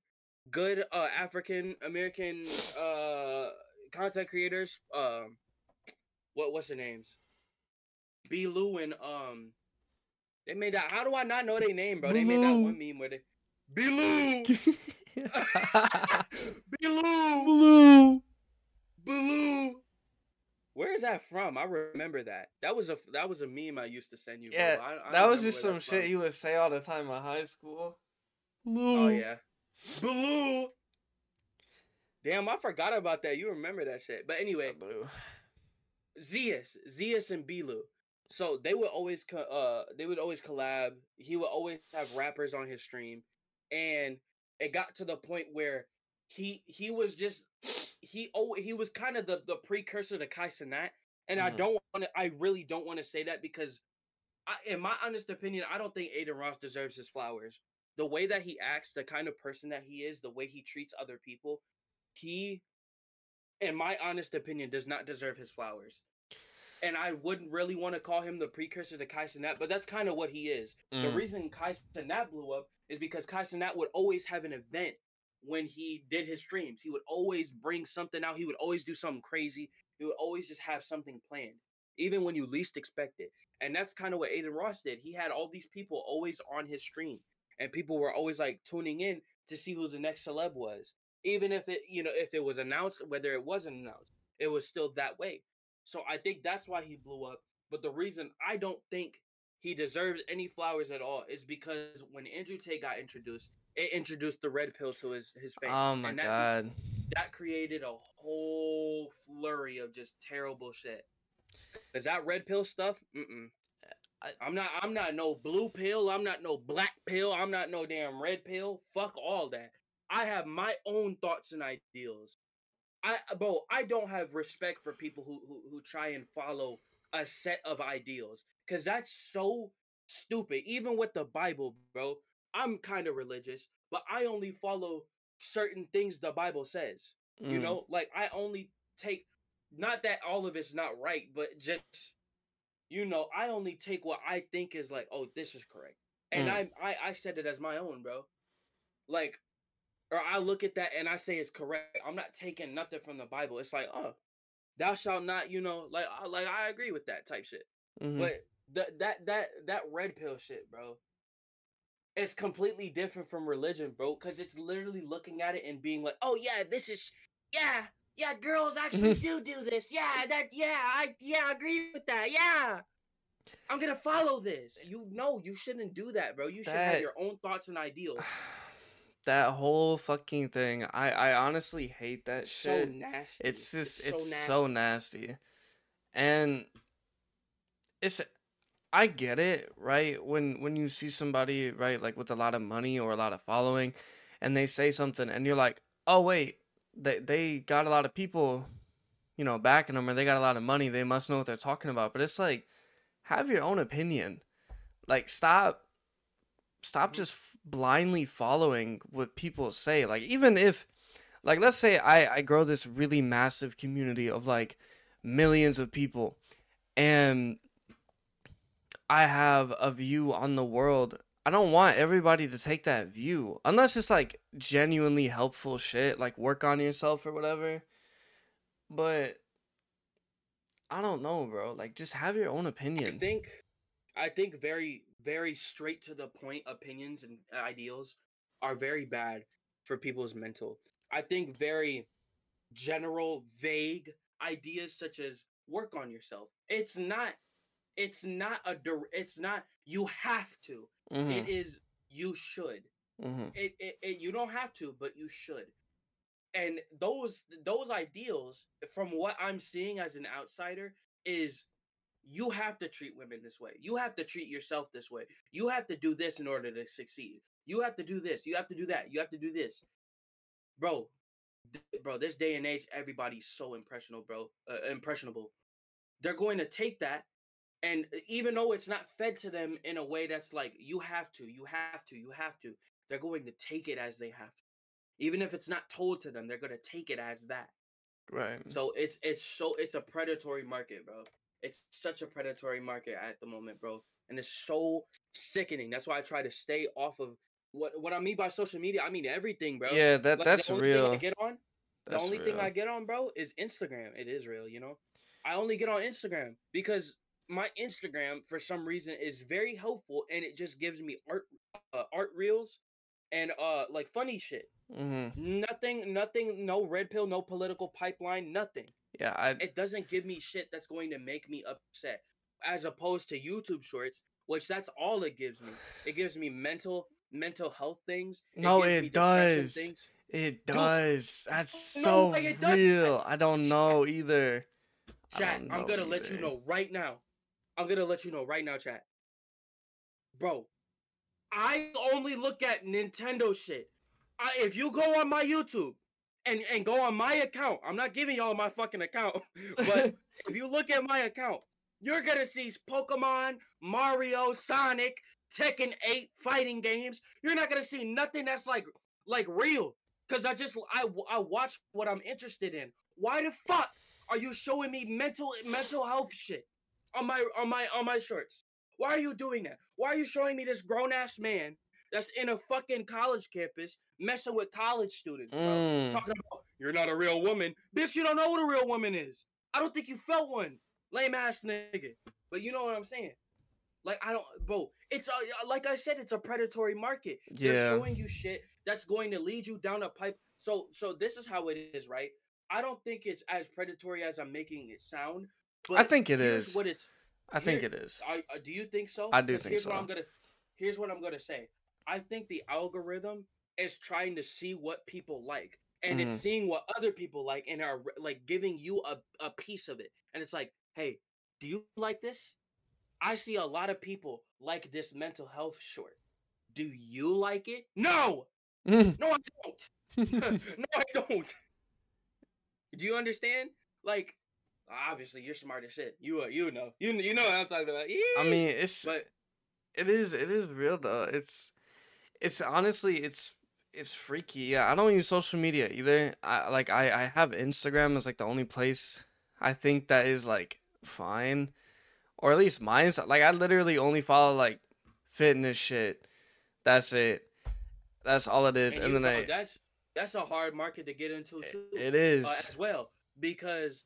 good uh African American uh content creators. Um what what's their names? B Lou and um they made that how do I not know their name, bro? They made that one meme where they B Lou B Lou Blue. Blue. Where is that from? I remember that. That was a that was a meme I used to send you. Bro. Yeah, I, I that was just some shit from. he would say all the time in high school. Oh Blue. yeah, Blue. Damn, I forgot about that. You remember that shit. But anyway, Blue. Zeus, Zeus and B Lou. So they would always co- uh they would always collab. He would always have rappers on his stream, and it got to the point where he he was just he oh he was kind of the the precursor to Kai Cenat. And I Mhm. don't want to. I really don't want to say that because, I, in my honest opinion, I don't think Adin Ross deserves his flowers. The way that he acts, the kind of person that he is, the way he treats other people, he, in my honest opinion, does not deserve his flowers. And I wouldn't really want to call him the precursor to Kai Cenat, but that's kind of what he is. The Mm. reason Kai Cenat blew up is because Kai Cenat would always have an event when he did his streams. He would always bring something out. He would always do something crazy. He would always just have something planned, even when you least expect it. And that's kind of what Adin Ross did. He had all these people always on his stream, and people were always like tuning in to see who the next celeb was. Even if it, you know, if it was announced, whether it wasn't announced, it was still that way. So I think that's why he blew up. But the reason I don't think he deserves any flowers at all is because when Andrew Tate got introduced, it introduced the red pill to his his fame. Oh my and that, god. That created a whole flurry of just terrible shit. Is that red pill stuff, mm-mm. Eh, I- I'm not. I'm not no blue pill. I'm not no black pill. I'm not no damn red pill. Fuck all that. I have my own thoughts and ideals. I, bro, I don't have respect for people who who, who try and follow a set of ideals because that's so stupid. Even with the Bible, bro, I'm kind of religious, but I only follow certain things the Bible says. You Mm. know, like I only take not that all of it's not right, but just you know, I only take what I think is like, oh, this is correct, and Mm. I, I I said it as my own, bro. Like, or I look at that and I say it's correct. I'm not taking nothing from the Bible. It's like, oh, thou shalt not, you know, like I- like I agree with that type shit. Mhm. But that that that that red pill shit, bro. It's completely different from religion, bro, because it's literally looking at it and being like, "Oh yeah, this is yeah, yeah, girls actually do do this. Yeah, that yeah, I yeah, I agree with that. Yeah, I'm gonna follow this. You know, you shouldn't do that, bro. You should have your own thoughts and ideals. That whole fucking thing. I I honestly hate that It's so shit. nasty. It's just so it's so nasty. nasty. And it's I get it, right? When when you see somebody, right, like with a lot of money or a lot of following and they say something and you're like, "Oh wait, they they got a lot of people, you know, backing them or they got a lot of money. They must know what they're talking about." But it's like have your own opinion. Like stop stop Mhm. just blindly following what people say. Like even if like let's say I I grow this really massive community of like millions of people and I have a view on the world. I don't want everybody to take that view unless it's like genuinely helpful shit, like work on yourself or whatever. But I don't know, bro. Like just have your own opinion. I think I think very very straight to the point opinions and ideals are very bad for people's mental. I think very general vague ideas such as work on yourself. It's not it's not a it's not you have to. Mhm, It is you should. mhm, It, it, it you don't have to, but you should. And those those ideals, from what I'm seeing as an outsider, is you have to treat women this way. You have to treat yourself this way. You have to do this in order to succeed. You have to do this. You have to do that. You have to do this. Bro, th- bro, this day and age, everybody's so impressionable, bro. Uh, impressionable. They're going to take that, and uh, even though it's not fed to them in a way that's like you have to, you have to, you have to, they're going to take it as they have to. Even if it's not told to them, they're going to take it as that. Right. So it's it's so it's a predatory market, bro. It's such a predatory market at the moment, bro. And it's so sickening. That's why I try to stay off of what what I mean by social media. I mean everything, bro. Yeah, that Like, that's the only thing I real. get on That's the only thing I get on, bro, is Instagram. It is real, you know. I only get on Instagram because my Instagram, for some reason, is very helpful, and it just gives me art, uh, art reels, and uh, like funny shit. Mm-hmm. Nothing, nothing, no red pill, no political pipeline, nothing. Yeah, I It doesn't give me shit that's going to make me upset, as opposed to YouTube Shorts, which that's all it gives me. It gives me mental, mental health things. No, it me depression does. Things. it Dude, does. That's no so it does. real. I don't Chat. know either. Chat, I'm gonna let you know right now. I'm gonna let you know right now, chat. Bro, I only look at Nintendo shit. I, if you go on my YouTube and, and go on my account, I'm not giving y'all my fucking account, but if you look at my account, you're gonna see Pokemon, Mario, Sonic, Tekken 8 fighting games. You're not gonna see nothing that's like like real. Cause I just I I watch what I'm interested in. Why the fuck are you showing me mental mental health shit on my on my on my shorts? Why are you doing that? Why are you showing me this grown ass man that's in a fucking college campus messing with college students, bro? Mm. Talking about you're not a real woman. Bitch, you don't know what a real woman is. I don't think you felt one. Lame ass nigga. But you know what I'm saying? Like I don't, bro. It's a, like I said, it's a predatory market. They're showing you shit that's going to lead you down a pipe. So, so this is how it is, right? I don't think it's as predatory as I'm making it sound. But I think it is. What it's? I think it is. I, uh, do you think so? I do think here's What so. I'm gonna. Here's what I'm gonna say. I think the algorithm is trying to see what people like, and Mhm. it's seeing what other people like, and are like giving you a a piece of it. And it's like, hey, do you like this? I see a lot of people like this mental health short. Do you like it? No, Mm. no, I don't. no, I don't. Do you understand? Like, obviously, you're smart as shit. You are, you know, you you know what I'm talking about. I mean, it's but it is it is real though. It's it's honestly it's it's freaky. Yeah, I don't use social media either. I like I I have Instagram as like the only place I think that is like fine, or at least mine's like I literally only follow like fitness shit. That's it. That's all it is. and And, then know, I that's that's a hard market to get into too. it is uh, as well because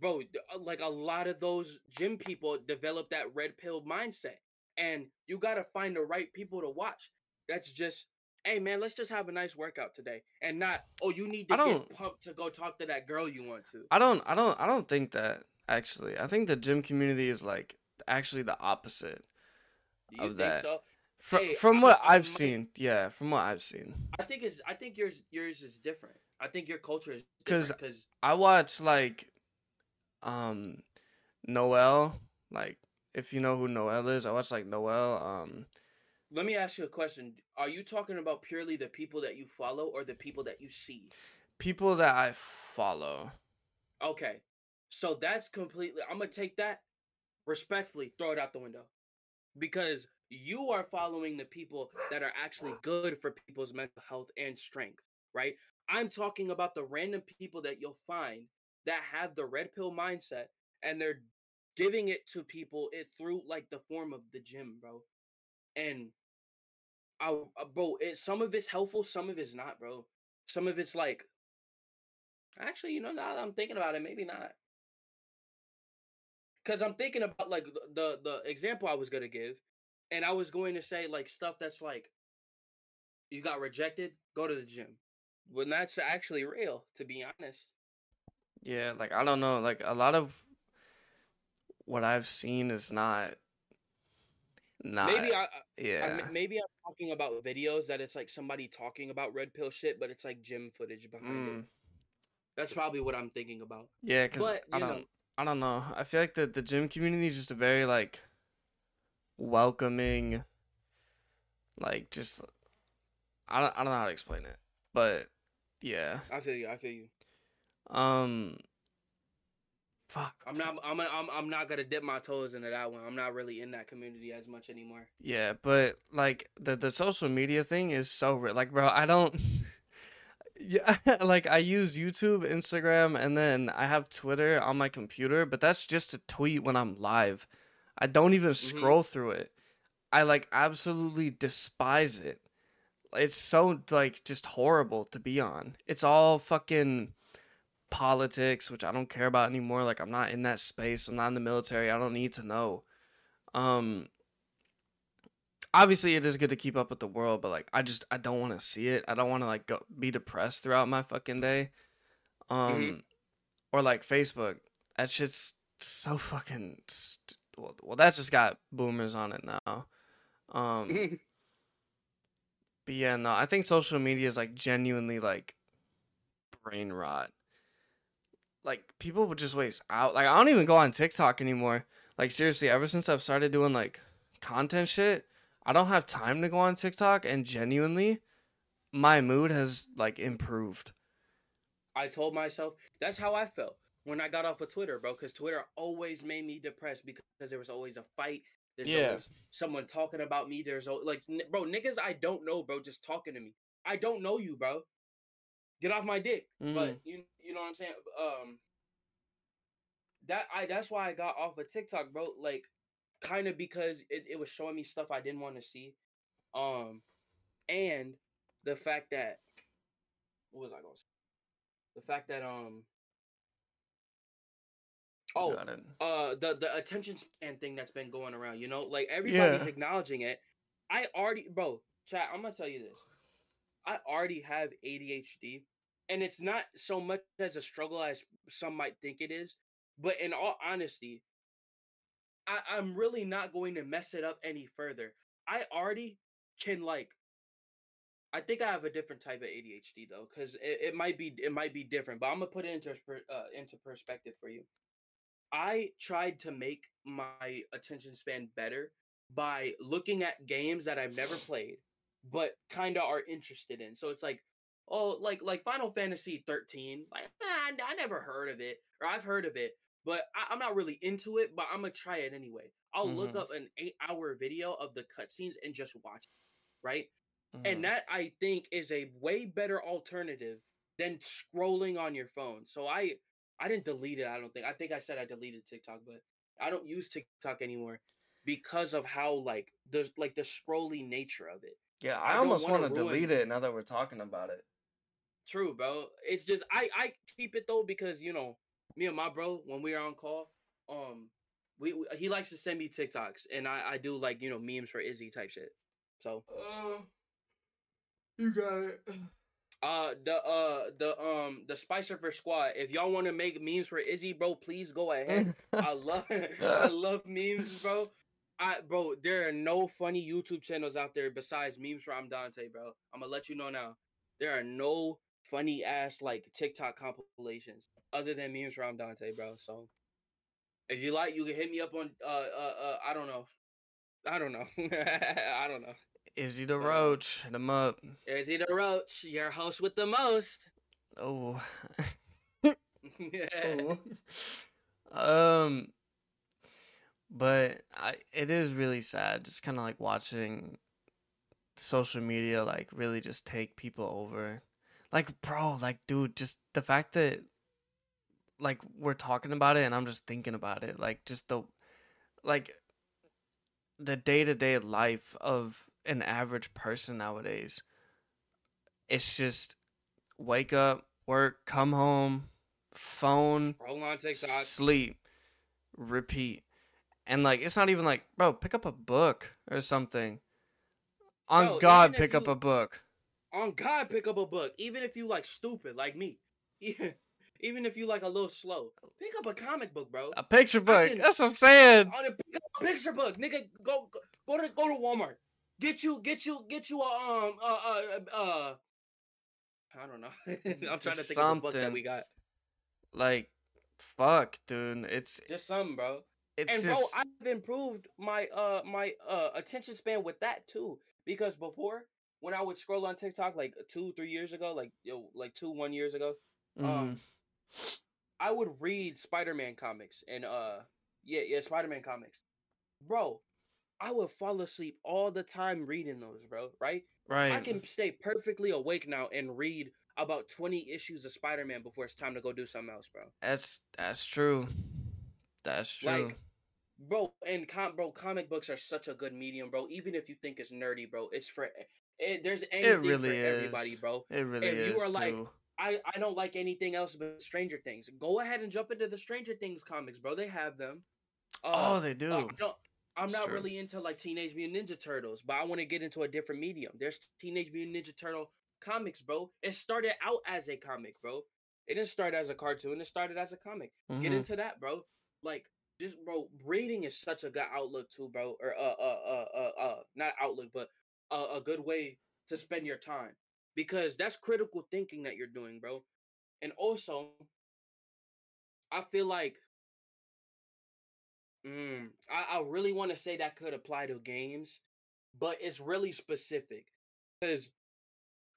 bro uh, like a lot of those gym people develop that red pill mindset and you got to find the right people to watch that's just hey man let's just have a nice workout today and not oh you need to I get don't- pumped to go talk to that girl you want to I don't I don't I don't think that actually. I think the gym community is like actually the opposite. do you of think that. so From Hey, from what I I've might- seen, yeah, from what I've seen. i think it's i think yours yours is different i think your culture is 'Cause because I watch like um Noel, like if you know who Noel is, I watch like Noel. Um let me ask you a question are you talking about purely the people that you follow or the people that you see people that I follow. Okay. So that's completely I'm gonna take that respectfully, throw it out the window. Because you are following the people that are actually good for people's mental health and strength, right? I'm talking about the random people that you'll find that have the red pill mindset and they're giving it to people it through like the form of the gym, bro. And I, uh, bro, it, some of it's helpful, some of it's not, bro. Some of it's like Actually, you know, now that I'm thinking about it, maybe not. Cause I'm thinking about like the, the the example I was gonna give, and I was going to say like stuff that's like, you got rejected, go to the gym. When that's actually real, to be honest. Yeah, like I don't know, like a lot of what I've seen is not not maybe I, yeah. I- maybe I'm talking about videos that it's like somebody talking about red pill shit, but it's like gym footage behind Mm, it. That's probably what I'm thinking about. yeah, cuz I don't I don't know. I feel like the the gym community is just a very like welcoming, like just I don't I don't know how to explain it, but yeah. I feel you. I feel you. Um. Fuck. I'm not. I'm. I'm. I'm not gonna dip my toes into that one. I'm not really in that community as much anymore. Yeah, but like the the social media thing is so re- like, bro. I don't. yeah, like I use YouTube, Instagram, and then I have Twitter on my computer, but that's just to tweet when I'm live. I don't even mm-hmm. scroll through it. I like absolutely despise it. It's so like just horrible to be on. It's all fucking politics, which I don't care about anymore. Like I'm not in that space. I'm not in the military. I don't need to know. Um obviously it is good to keep up with the world, but like I just I don't want to see it. I don't want to like go be depressed throughout my fucking day. Um Mhm. or like Facebook. That shit's so fucking st- well, well that's just got boomers on it now. Um but yeah, no, I think social media is like genuinely like brain rot. Like people would just waste out. Like I don't even go on TikTok anymore. Like seriously, ever since I've started doing like content shit, I don't have time to go on TikTok and genuinely my mood has like improved. I told myself that's how I felt when I got off of Twitter, bro. Because Twitter always made me depressed because there was always a fight. There's Yeah. always someone talking about me. There's like, bro, niggas I don't know, bro, just talking to me. I don't know you, bro. Get off my dick. Mhm. But you, you know what I'm saying? Um, that I that's why I got off of TikTok, bro. Like, kind of because it, it was showing me stuff I didn't want to see. Um, and the fact that what was I gonna say? The fact that um oh uh the the attention span thing that's been going around, you know, like everybody's acknowledging it. I already, bro, chat. I'm gonna tell you this. I already have ADHD, and it's not so much as a struggle as some might think it is. But in all honesty, I, I'm really not going to mess it up any further. I already can like. I think I have a different type of ADHD though, because it, it might be it might be different. But I'm gonna put it into uh, into perspective for you. I tried to make my attention span better by looking at games that I've never played, but kind of are interested in. So it's like, oh, like like Final Fantasy 13, like ah, I, never heard of it, or I've heard of it, but I, I'm not really into it. But I'm gonna try it anyway. I'll look Mhm. up an eight-hour video of the cutscenes and just watch it, right? Mhm. And that I think is a way better alternative than scrolling on your phone. So I I didn't delete it, I don't think. I think I said I deleted TikTok, but I don't use TikTok anymore because of how like the like the scrolly nature of it. Yeah, I I, almost want to delete it now that we're talking about it. True, bro. It's just I I keep it though because you know me and my bro when we are on call, um, we, we he likes to send me TikToks and I I do like you know memes for Izzy type shit. So Uh, you got it. Uh, the uh, the um, the Spiceifer Squad. If y'all want to make memes for Izzy, bro, please go ahead. I love, I love memes, bro. I, bro, there are no funny YouTube channels out there besides memes from Dante, bro. I'm gonna let you know now. There are no funny ass like TikTok compilations other than memes from Dante, bro. So, if you like, you can hit me up on uh uh, uh I don't know, I don't know, I don't know. Is he the Uh, Roach, hit him up. Is he the Roach, your host with the most. Oh. um but I it is really sad just kind of like watching social media like really just take people over. Like bro, like dude, just the fact that like we're talking about it and I'm just thinking about it, like just the like the day-to-day life of an average person nowadays. It's just wake up, work, come home, phone, Roll on TikTok. sleep, repeat. And like it's not even like, bro, pick up a book or something. On Bro, God, pick up a book. on God, pick up a book. Even if you like stupid like me. Even if you like a little slow. Pick up a comic book, bro. A picture book. can- That's what I'm saying. On a, pick up a picture book, nigga. Go go, go to go to Walmart. Get you get you get you a um uh uh uh. I don't know. I'm trying to think of a book that we got. Like fuck, dude. It's Just some, bro. It's and just bro, I've improved my uh my uh attention span with that too. Because before, when I would scroll on TikTok like two, three years ago, like yo, like two, one years ago, mhm. um, I would read Spider-Man comics and uh yeah, yeah, Spider-Man comics. Bro, I would fall asleep all the time reading those, bro, right? right. I can stay perfectly awake now and read about 20 issues of Spider-Man before it's time to go do something else, bro. That's that's true. That's true. Like, bro, and com- bro, comic books are such a good medium, bro. Even if you think it's nerdy, bro, it's for it, there's anything it really for everybody, bro. it really if you is are like. I I don't like anything else but Stranger Things. Go ahead and jump into the Stranger Things comics, bro. They have them. oh, Uh, they do. uh, I'm not Sure. really into like Teenage Mutant Ninja Turtles, but I want to get into a different medium. There's Teenage Mutant Ninja Turtle comics, bro. It started out as a comic, bro. It didn't start as a cartoon. It started as a comic. Get Mhm. into that, bro. Like, just bro, reading is such a good outlook too, bro. Or uh uh uh uh, uh not outlook, but uh, a good way to spend your time because that's critical thinking that you're doing, bro. And also, I feel like, mm, I, I really want to say that could apply to games, but it's really specific because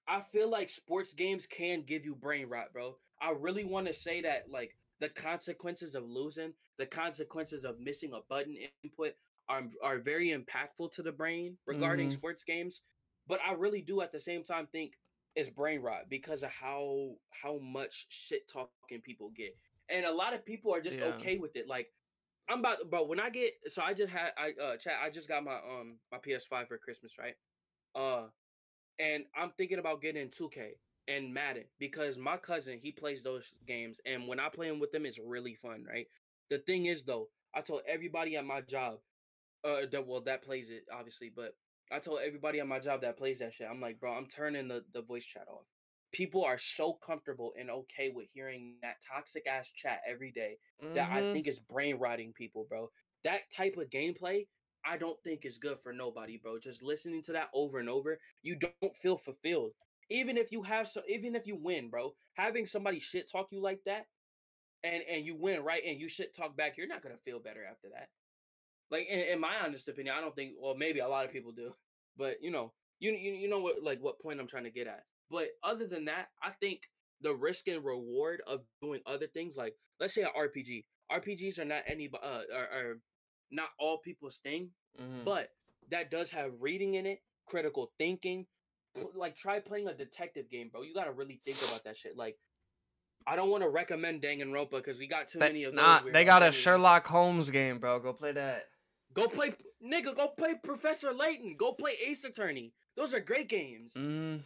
I feel like sports games can give you brain rot, bro. I really want to say that like the consequences of losing, the consequences of missing a button input are are very impactful to the brain regarding Mhm. sports games. But I really do at the same time think it's brain rot because of how how much shit talking people get. And a lot of people are just Yeah. okay with it. Like I'm about bro, when I get so I just had I uh chat I just got my um my PS5 for Christmas, right? Uh and I'm thinking about getting 2K and Madden because my cousin he plays those games, and when I play them with them, it's really fun, right? The thing is though, I told everybody at my job, uh, that well that plays it obviously, but I told everybody at my job that plays that shit, I'm like, bro, I'm turning the the voice chat off. People are so comfortable and okay with hearing that toxic ass chat every day that I Mhm. think is brain rotting people, bro. That type of gameplay, I don't think is good for nobody, bro. Just listening to that over and over, you don't feel fulfilled. Even if you have so, even if you win, bro, having somebody shit talk you like that, and and you win, right, and you shit talk back, you're not gonna feel better after that. Like in, in my honest opinion, I don't think. Well, maybe a lot of people do, but you know, you you you know what like what point I'm trying to get at. But other than that, I think the risk and reward of doing other things, like let's say an RPG. RPGs are not any uh are, are not all people's thing, Mhm. but that does have reading in it, critical thinking. Like try playing a detective game, bro. You gotta really think about that shit. Like, I don't want to recommend Danganronpa because we got too They- many of those. nah, they got a Sherlock Holmes game, bro. Go play that. Go play, nigga. Go play Professor Layton. Go play Ace Attorney. Those are great games. Mm,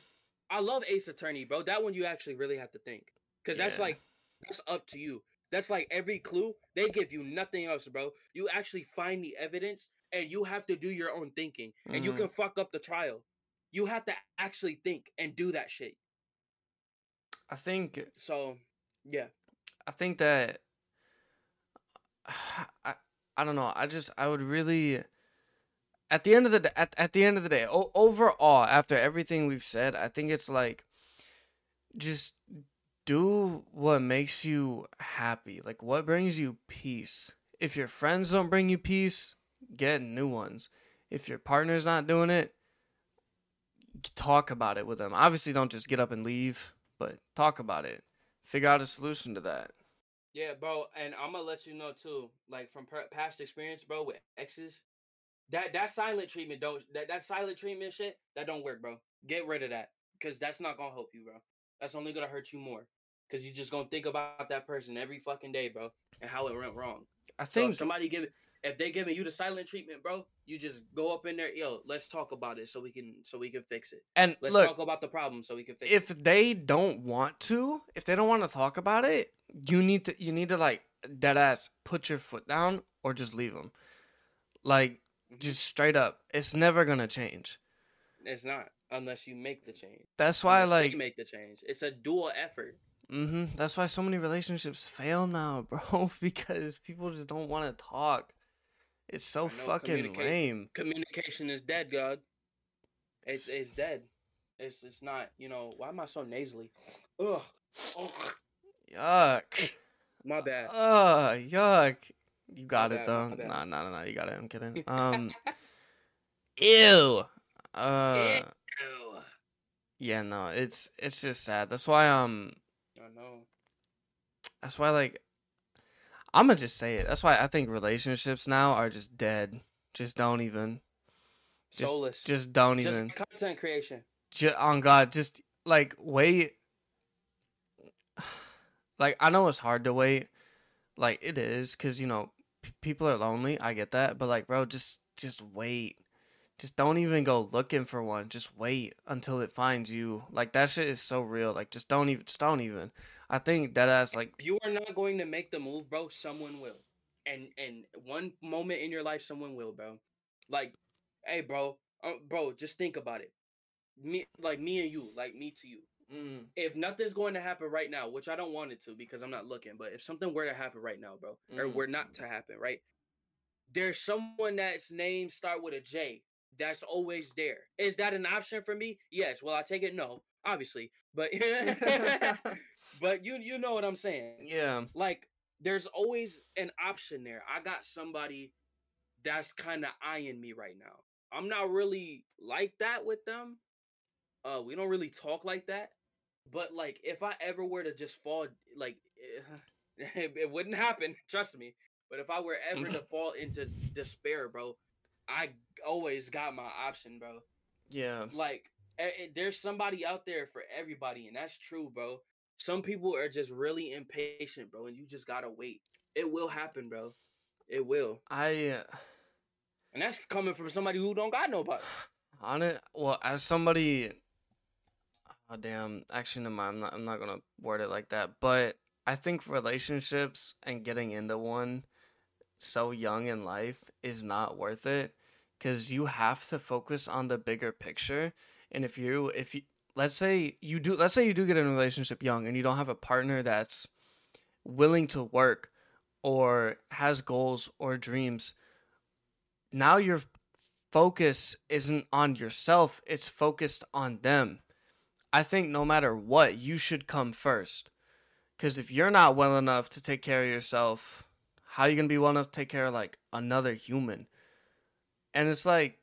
I love Ace Attorney, bro. That one you actually really have to think because that's like that's up to you. That's like every clue they give you nothing else, bro. You actually find the evidence and you have to do your own thinking, and you Mhm. can fuck up the trial. You have to actually think and do that shit. I think So, yeah, I think that I I don't know. I just I would really at the end of the day, at, at the end of the day, o- overall after everything we've said, I think it's like just do what makes you happy. Like what brings you peace. If your friends don't bring you peace, get new ones. If your partner's not doing it, talk about it with them. Obviously don't just get up and leave, but talk about it. Figure out a solution to that. yeah, bro. And I'm gonna let you know too, like from per- past experience, bro, with exes. That that silent treatment don't that that silent treatment shit that don't work, bro. Get rid of that because that's not gonna help you, bro. That's only gonna hurt you more because you're just gonna think about that person every fucking day, bro, and how it went wrong. I So think somebody give if they giving you the silent treatment, bro, you just go up in there, yo, let's talk about it so we can so we can fix it. and Let's look, talk about the problem so we can fix it. if they don't want to, if they don't want to talk about it, you need to you need to like dead ass put your foot down or just leave them. Like Mhm. just straight up, it's never gonna change. It's not unless you make the change. That's why Unless like make the change. It's a dual effort. hmm that's why so many relationships fail now, bro, because people just don't want to talk. It's so fucking lame. Communication is dead, God. It's it's dead. It's it's not. You know why am I so nasally? Ugh. Ugh. Yuck. My bad. Uh, yuck. You got My it bad, though. Nah, nah, nah, nah. You got it. I'm kidding. Um, ew. Uh, Ew. yeah, no. It's it's just sad. That's why um, I know. that's why like, I'm gonna just say it. That's why I think relationships now are just dead. Just don't even. Just- Soulless. Just don't Just even. content creation. Ju- on God, just like wait. Like I know it's hard to wait, like it is, cause you know p- people are lonely. I get that, but like, bro, just just wait. Just don't even go looking for one. Just wait until it finds you. Like that shit is so real. Like just don't even. Just don't even. I think that ass like If you are not going to make the move, bro, someone will. And and one moment in your life, someone will, bro. Like, hey, bro, uh, bro, just think about it. Me, like me and you, like me to you. mm, If nothing's going to happen right now, which I don't want it to because I'm not looking, but if something were to happen right now, bro, or Mm. were not to happen, right? There's someone that's name start with a J that's always there. Is that an option for me? Yes. Well, I take it no, obviously, but but you you know what I'm saying yeah. like there's always an option there. I got somebody that's kind of eyeing me right now. I'm not really like that with them. Uh we don't really talk like that. But like if I ever were to just fall like it, it wouldn't happen, trust me. But if I were ever to fall into despair, bro, I always got my option, bro Yeah. like eh, eh, there's somebody out there for everybody and that's true bro some people are just really impatient bro and you just gotta wait it will happen bro it will I. Uh, and that's coming from somebody who don't got nobody On it, well, as somebody, oh damn, actually, no, mind. I'm not. I'm not gonna word it like that. But I think relationships and getting into one so young in life is not worth it because you have to focus on the bigger picture. And if you, if you, let's say you do, let's say you do get in a relationship young and you don't have a partner that's willing to work or has goals or dreams. Now your focus isn't on yourself, it's focused on them. I think no matter what, you should come first. Because if you're not well enough to take care of yourself, how are you going to be well enough to take care of like another human? And it's like,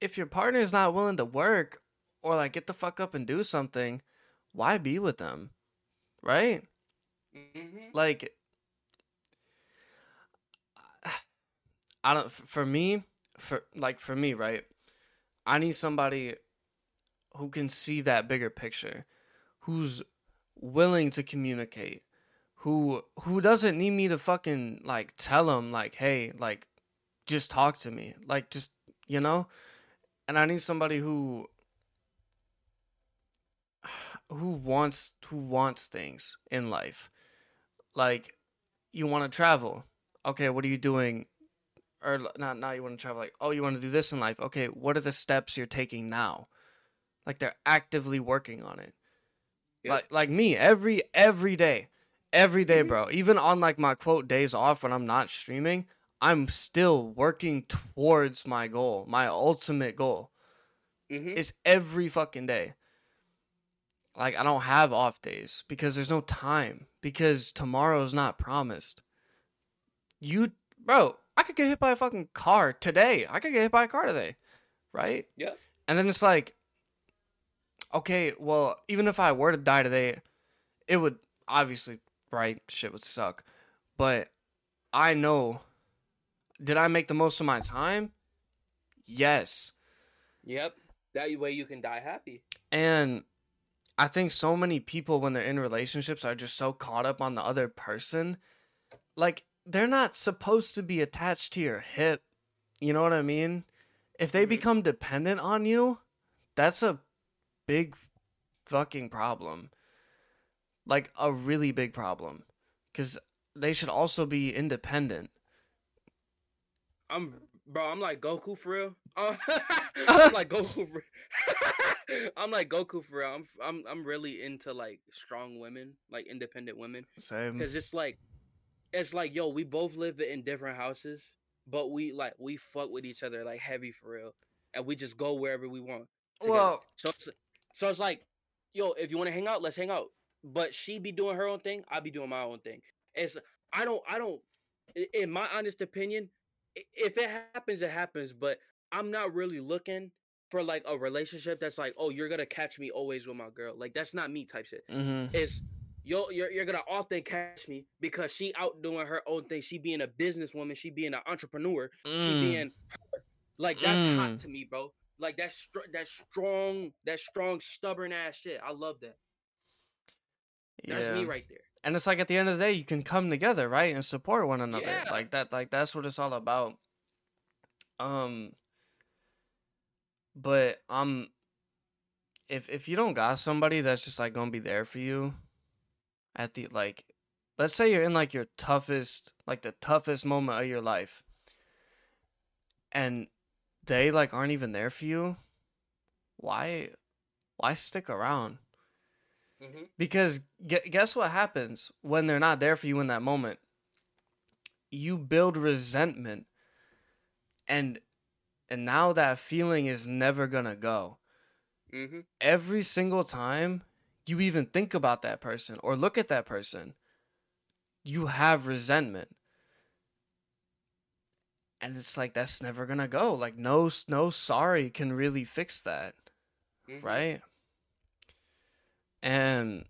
if your partner is not willing to work or like get the fuck up and do something, why be with them? Right? mm-hmm. like I don't for me for like for me right I need somebody who can see that bigger picture who's willing to communicate who who doesn't need me to fucking like tell him like hey like just talk to me like just you know and I need somebody who who wants who wants things in life. Like you want to travel. Okay what are you doing? Or not now you want to travel like oh you want to do this in life. Okay what are the steps you're taking now? Like they're actively working on it. Yep. like like me every every day. Every day, Mhm. bro. Even on like my quote days off when i'm not streaming i'm still working towards my goal my ultimate goal. Mm-hmm. it's every fucking day. Like I don't have off days because there's no time because tomorrow's not promised. You bro, I could get hit by a fucking car today. I could get hit by a car today. Right? Yeah. And then it's like okay, well, even if I were to die today, it would obviously right shit would suck. But I know did I make the most of my time? Yes. Yep. That way you can die happy. And I think so many people, when they're in relationships, are just so caught up on the other person. Like, they're not supposed to be attached to your hip. You know what I mean? If they Mhm. become dependent on you, that's a big fucking problem. Like, a really big problem. Because they should also be independent. I'm bro. I'm like Goku for real. Uh, I'm like Goku. For, I'm like Goku for real. I'm I'm I'm really into like strong women, like independent women, Same. because it's like it's like yo, we both live in different houses, but we like we fuck with each other like heavy for real, and we just go wherever we want. together. Well, so it's, so it's like yo, if you want to hang out, let's hang out. But she be doing her own thing, I be doing my own thing. It's I don't I don't in my honest opinion, if it happens, it happens. But I'm not really looking for like a relationship that's like, oh, you're gonna catch me always with my girl. Like that's not me type shit. Mm-hmm. Is you're, you're you're gonna often catch me because she out doing her own thing. She being a businesswoman, she being an entrepreneur, mm. she being her. like that's mm. hot to me, bro. Like that's str- that strong, that strong, stubborn ass shit. I love that. That's yeah. me right there. And it's like at the end of the day, you can come together, right, and support one another. Yeah. Like that, like that's what it's all about. Um, but um, if if you don't got somebody that's just like gonna be there for you, at the like let's say you're in like your toughest like the toughest moment of your life and they like aren't even there for you why why stick around mm-hmm. because guess what happens when they're not there for you in that moment you build resentment and and now that feeling is never gonna go mm-hmm. every single time you even think about that person or look at that person, you have resentment. And it's like that's never gonna go. Like no no sorry can really fix that. Mm-hmm. Right? And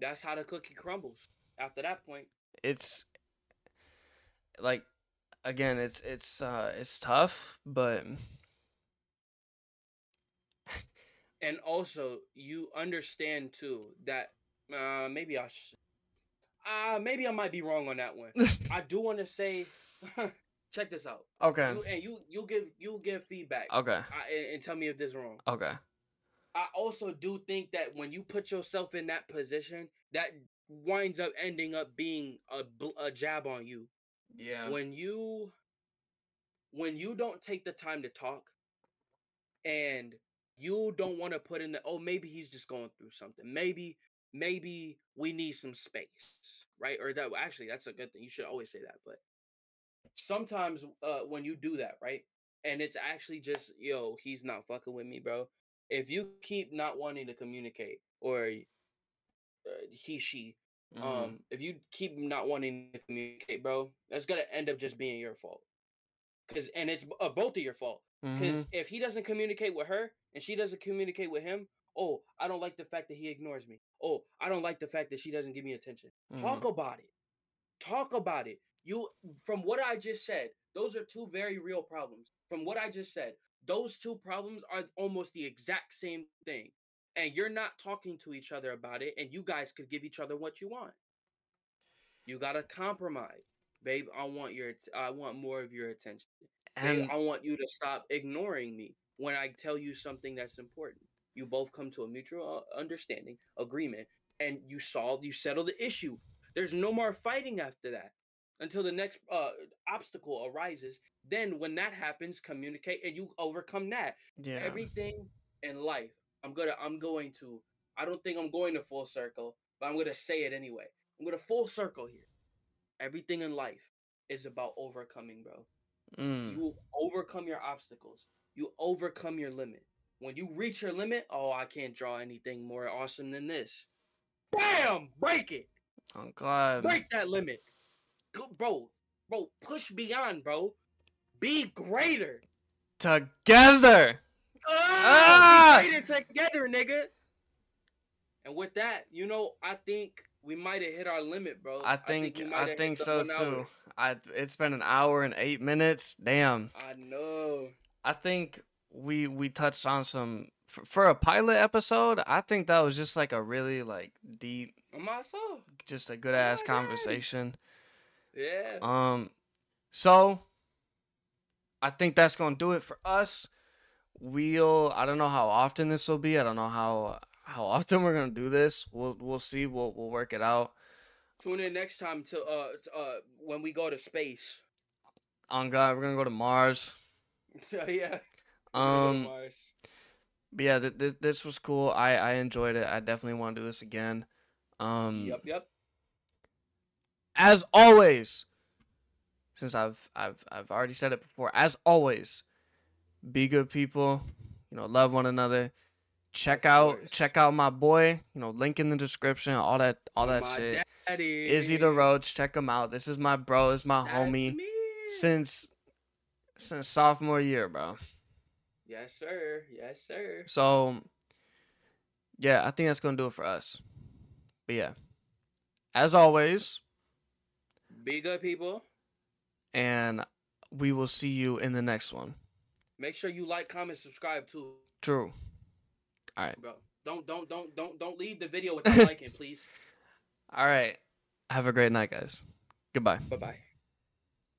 that's how the cookie crumbles after that point. It's like again, it's it's uh it's tough, but and also you understand too that uh, maybe I, sh- uh, maybe I might be wrong on that one. I do want to say, check this out. Okay. You, and you you give you give feedback. Okay. Uh, and, and, tell me if this is wrong. Okay. I also do think that when you put yourself in that position, that winds up ending up being a a jab on you. Yeah. When you when you don't take the time to talk and you don't want to put in the oh maybe he's just going through something. Maybe maybe we need some space right? Or that actually that's a good thing. You should always say that but sometimes uh when you do that right and it's actually just yo he's not fucking with me bro. If you keep not wanting to communicate or uh, he she mm-hmm. um if you keep not wanting to communicate bro that's gonna end up just being your fault because and it's uh, both of your fault because mm-hmm. if he doesn't communicate with her and she doesn't communicate with him, oh, I don't like the fact that he ignores me. Oh, I don't like the fact that she doesn't give me attention. Mm-hmm. Talk about it. Talk about it. You from what I just said, those are two very real problems. From what I just said, those two problems are almost the exact same thing. And you're not talking to each other about it, and you guys could give each other what you want. You gotta compromise, babe. I want your, I want more of your attention. And I want you to stop ignoring me when I tell you something that's important. You both come to a mutual uh, understanding, agreement, and you solve, you settle the issue. There's no more fighting after that until the next uh, obstacle arises. Then, when that happens, communicate and you overcome that. Yeah. Everything in life, I'm gonna, I'm going to. I don't think I'm going to full circle, but I'm gonna say it anyway. I'm gonna full circle here. Everything in life is about overcoming, bro. Mm. You overcome your obstacles. You overcome your limit. When you reach your limit, oh, I can't draw anything more awesome than this. Bam! Break it. Oh God. Break that limit. Go, bro, bro, push beyond, bro. Be greater. Together. Ah! Be greater together, nigga. And with that, you know, I think we might have hit our limit, bro. I think I think, I think so too. I it's been an hour and eight minutes. Damn. I know. I think we we touched on some for, for a pilot episode. I think that was just like a really like deep, myself, just a good ass conversation. Yeah. Um. So. I think that's gonna do it for us. We'll. I don't know how often this will be. I don't know how how often we're gonna do this. We'll we'll see. We'll we'll work it out. Tune in next time to uh uh when we go to space. On God, we're gonna go to Mars. yeah. Um. Mars. But yeah, th- th- this was cool. I I enjoyed it. I definitely want to do this again. Um. Yep. Yep. As always, since I've I've I've already said it before. As always, be good people. You know, love one another check out check out my boy. You know, link in the description. All that all that My shit. Daddy. Izzy the Roach, check him out. This is my bro. This is my That's homie me. since since sophomore year, bro. Yes, sir. Yes, sir. So yeah, I think that's gonna do it for us. But yeah, as always, Be good, people. and we will see you in the next one. Make sure you like, comment, subscribe too, True. All right. bro. Don't don't don't don't don't leave the video without liking, please. All right. Have a great night, guys. Goodbye. Bye bye.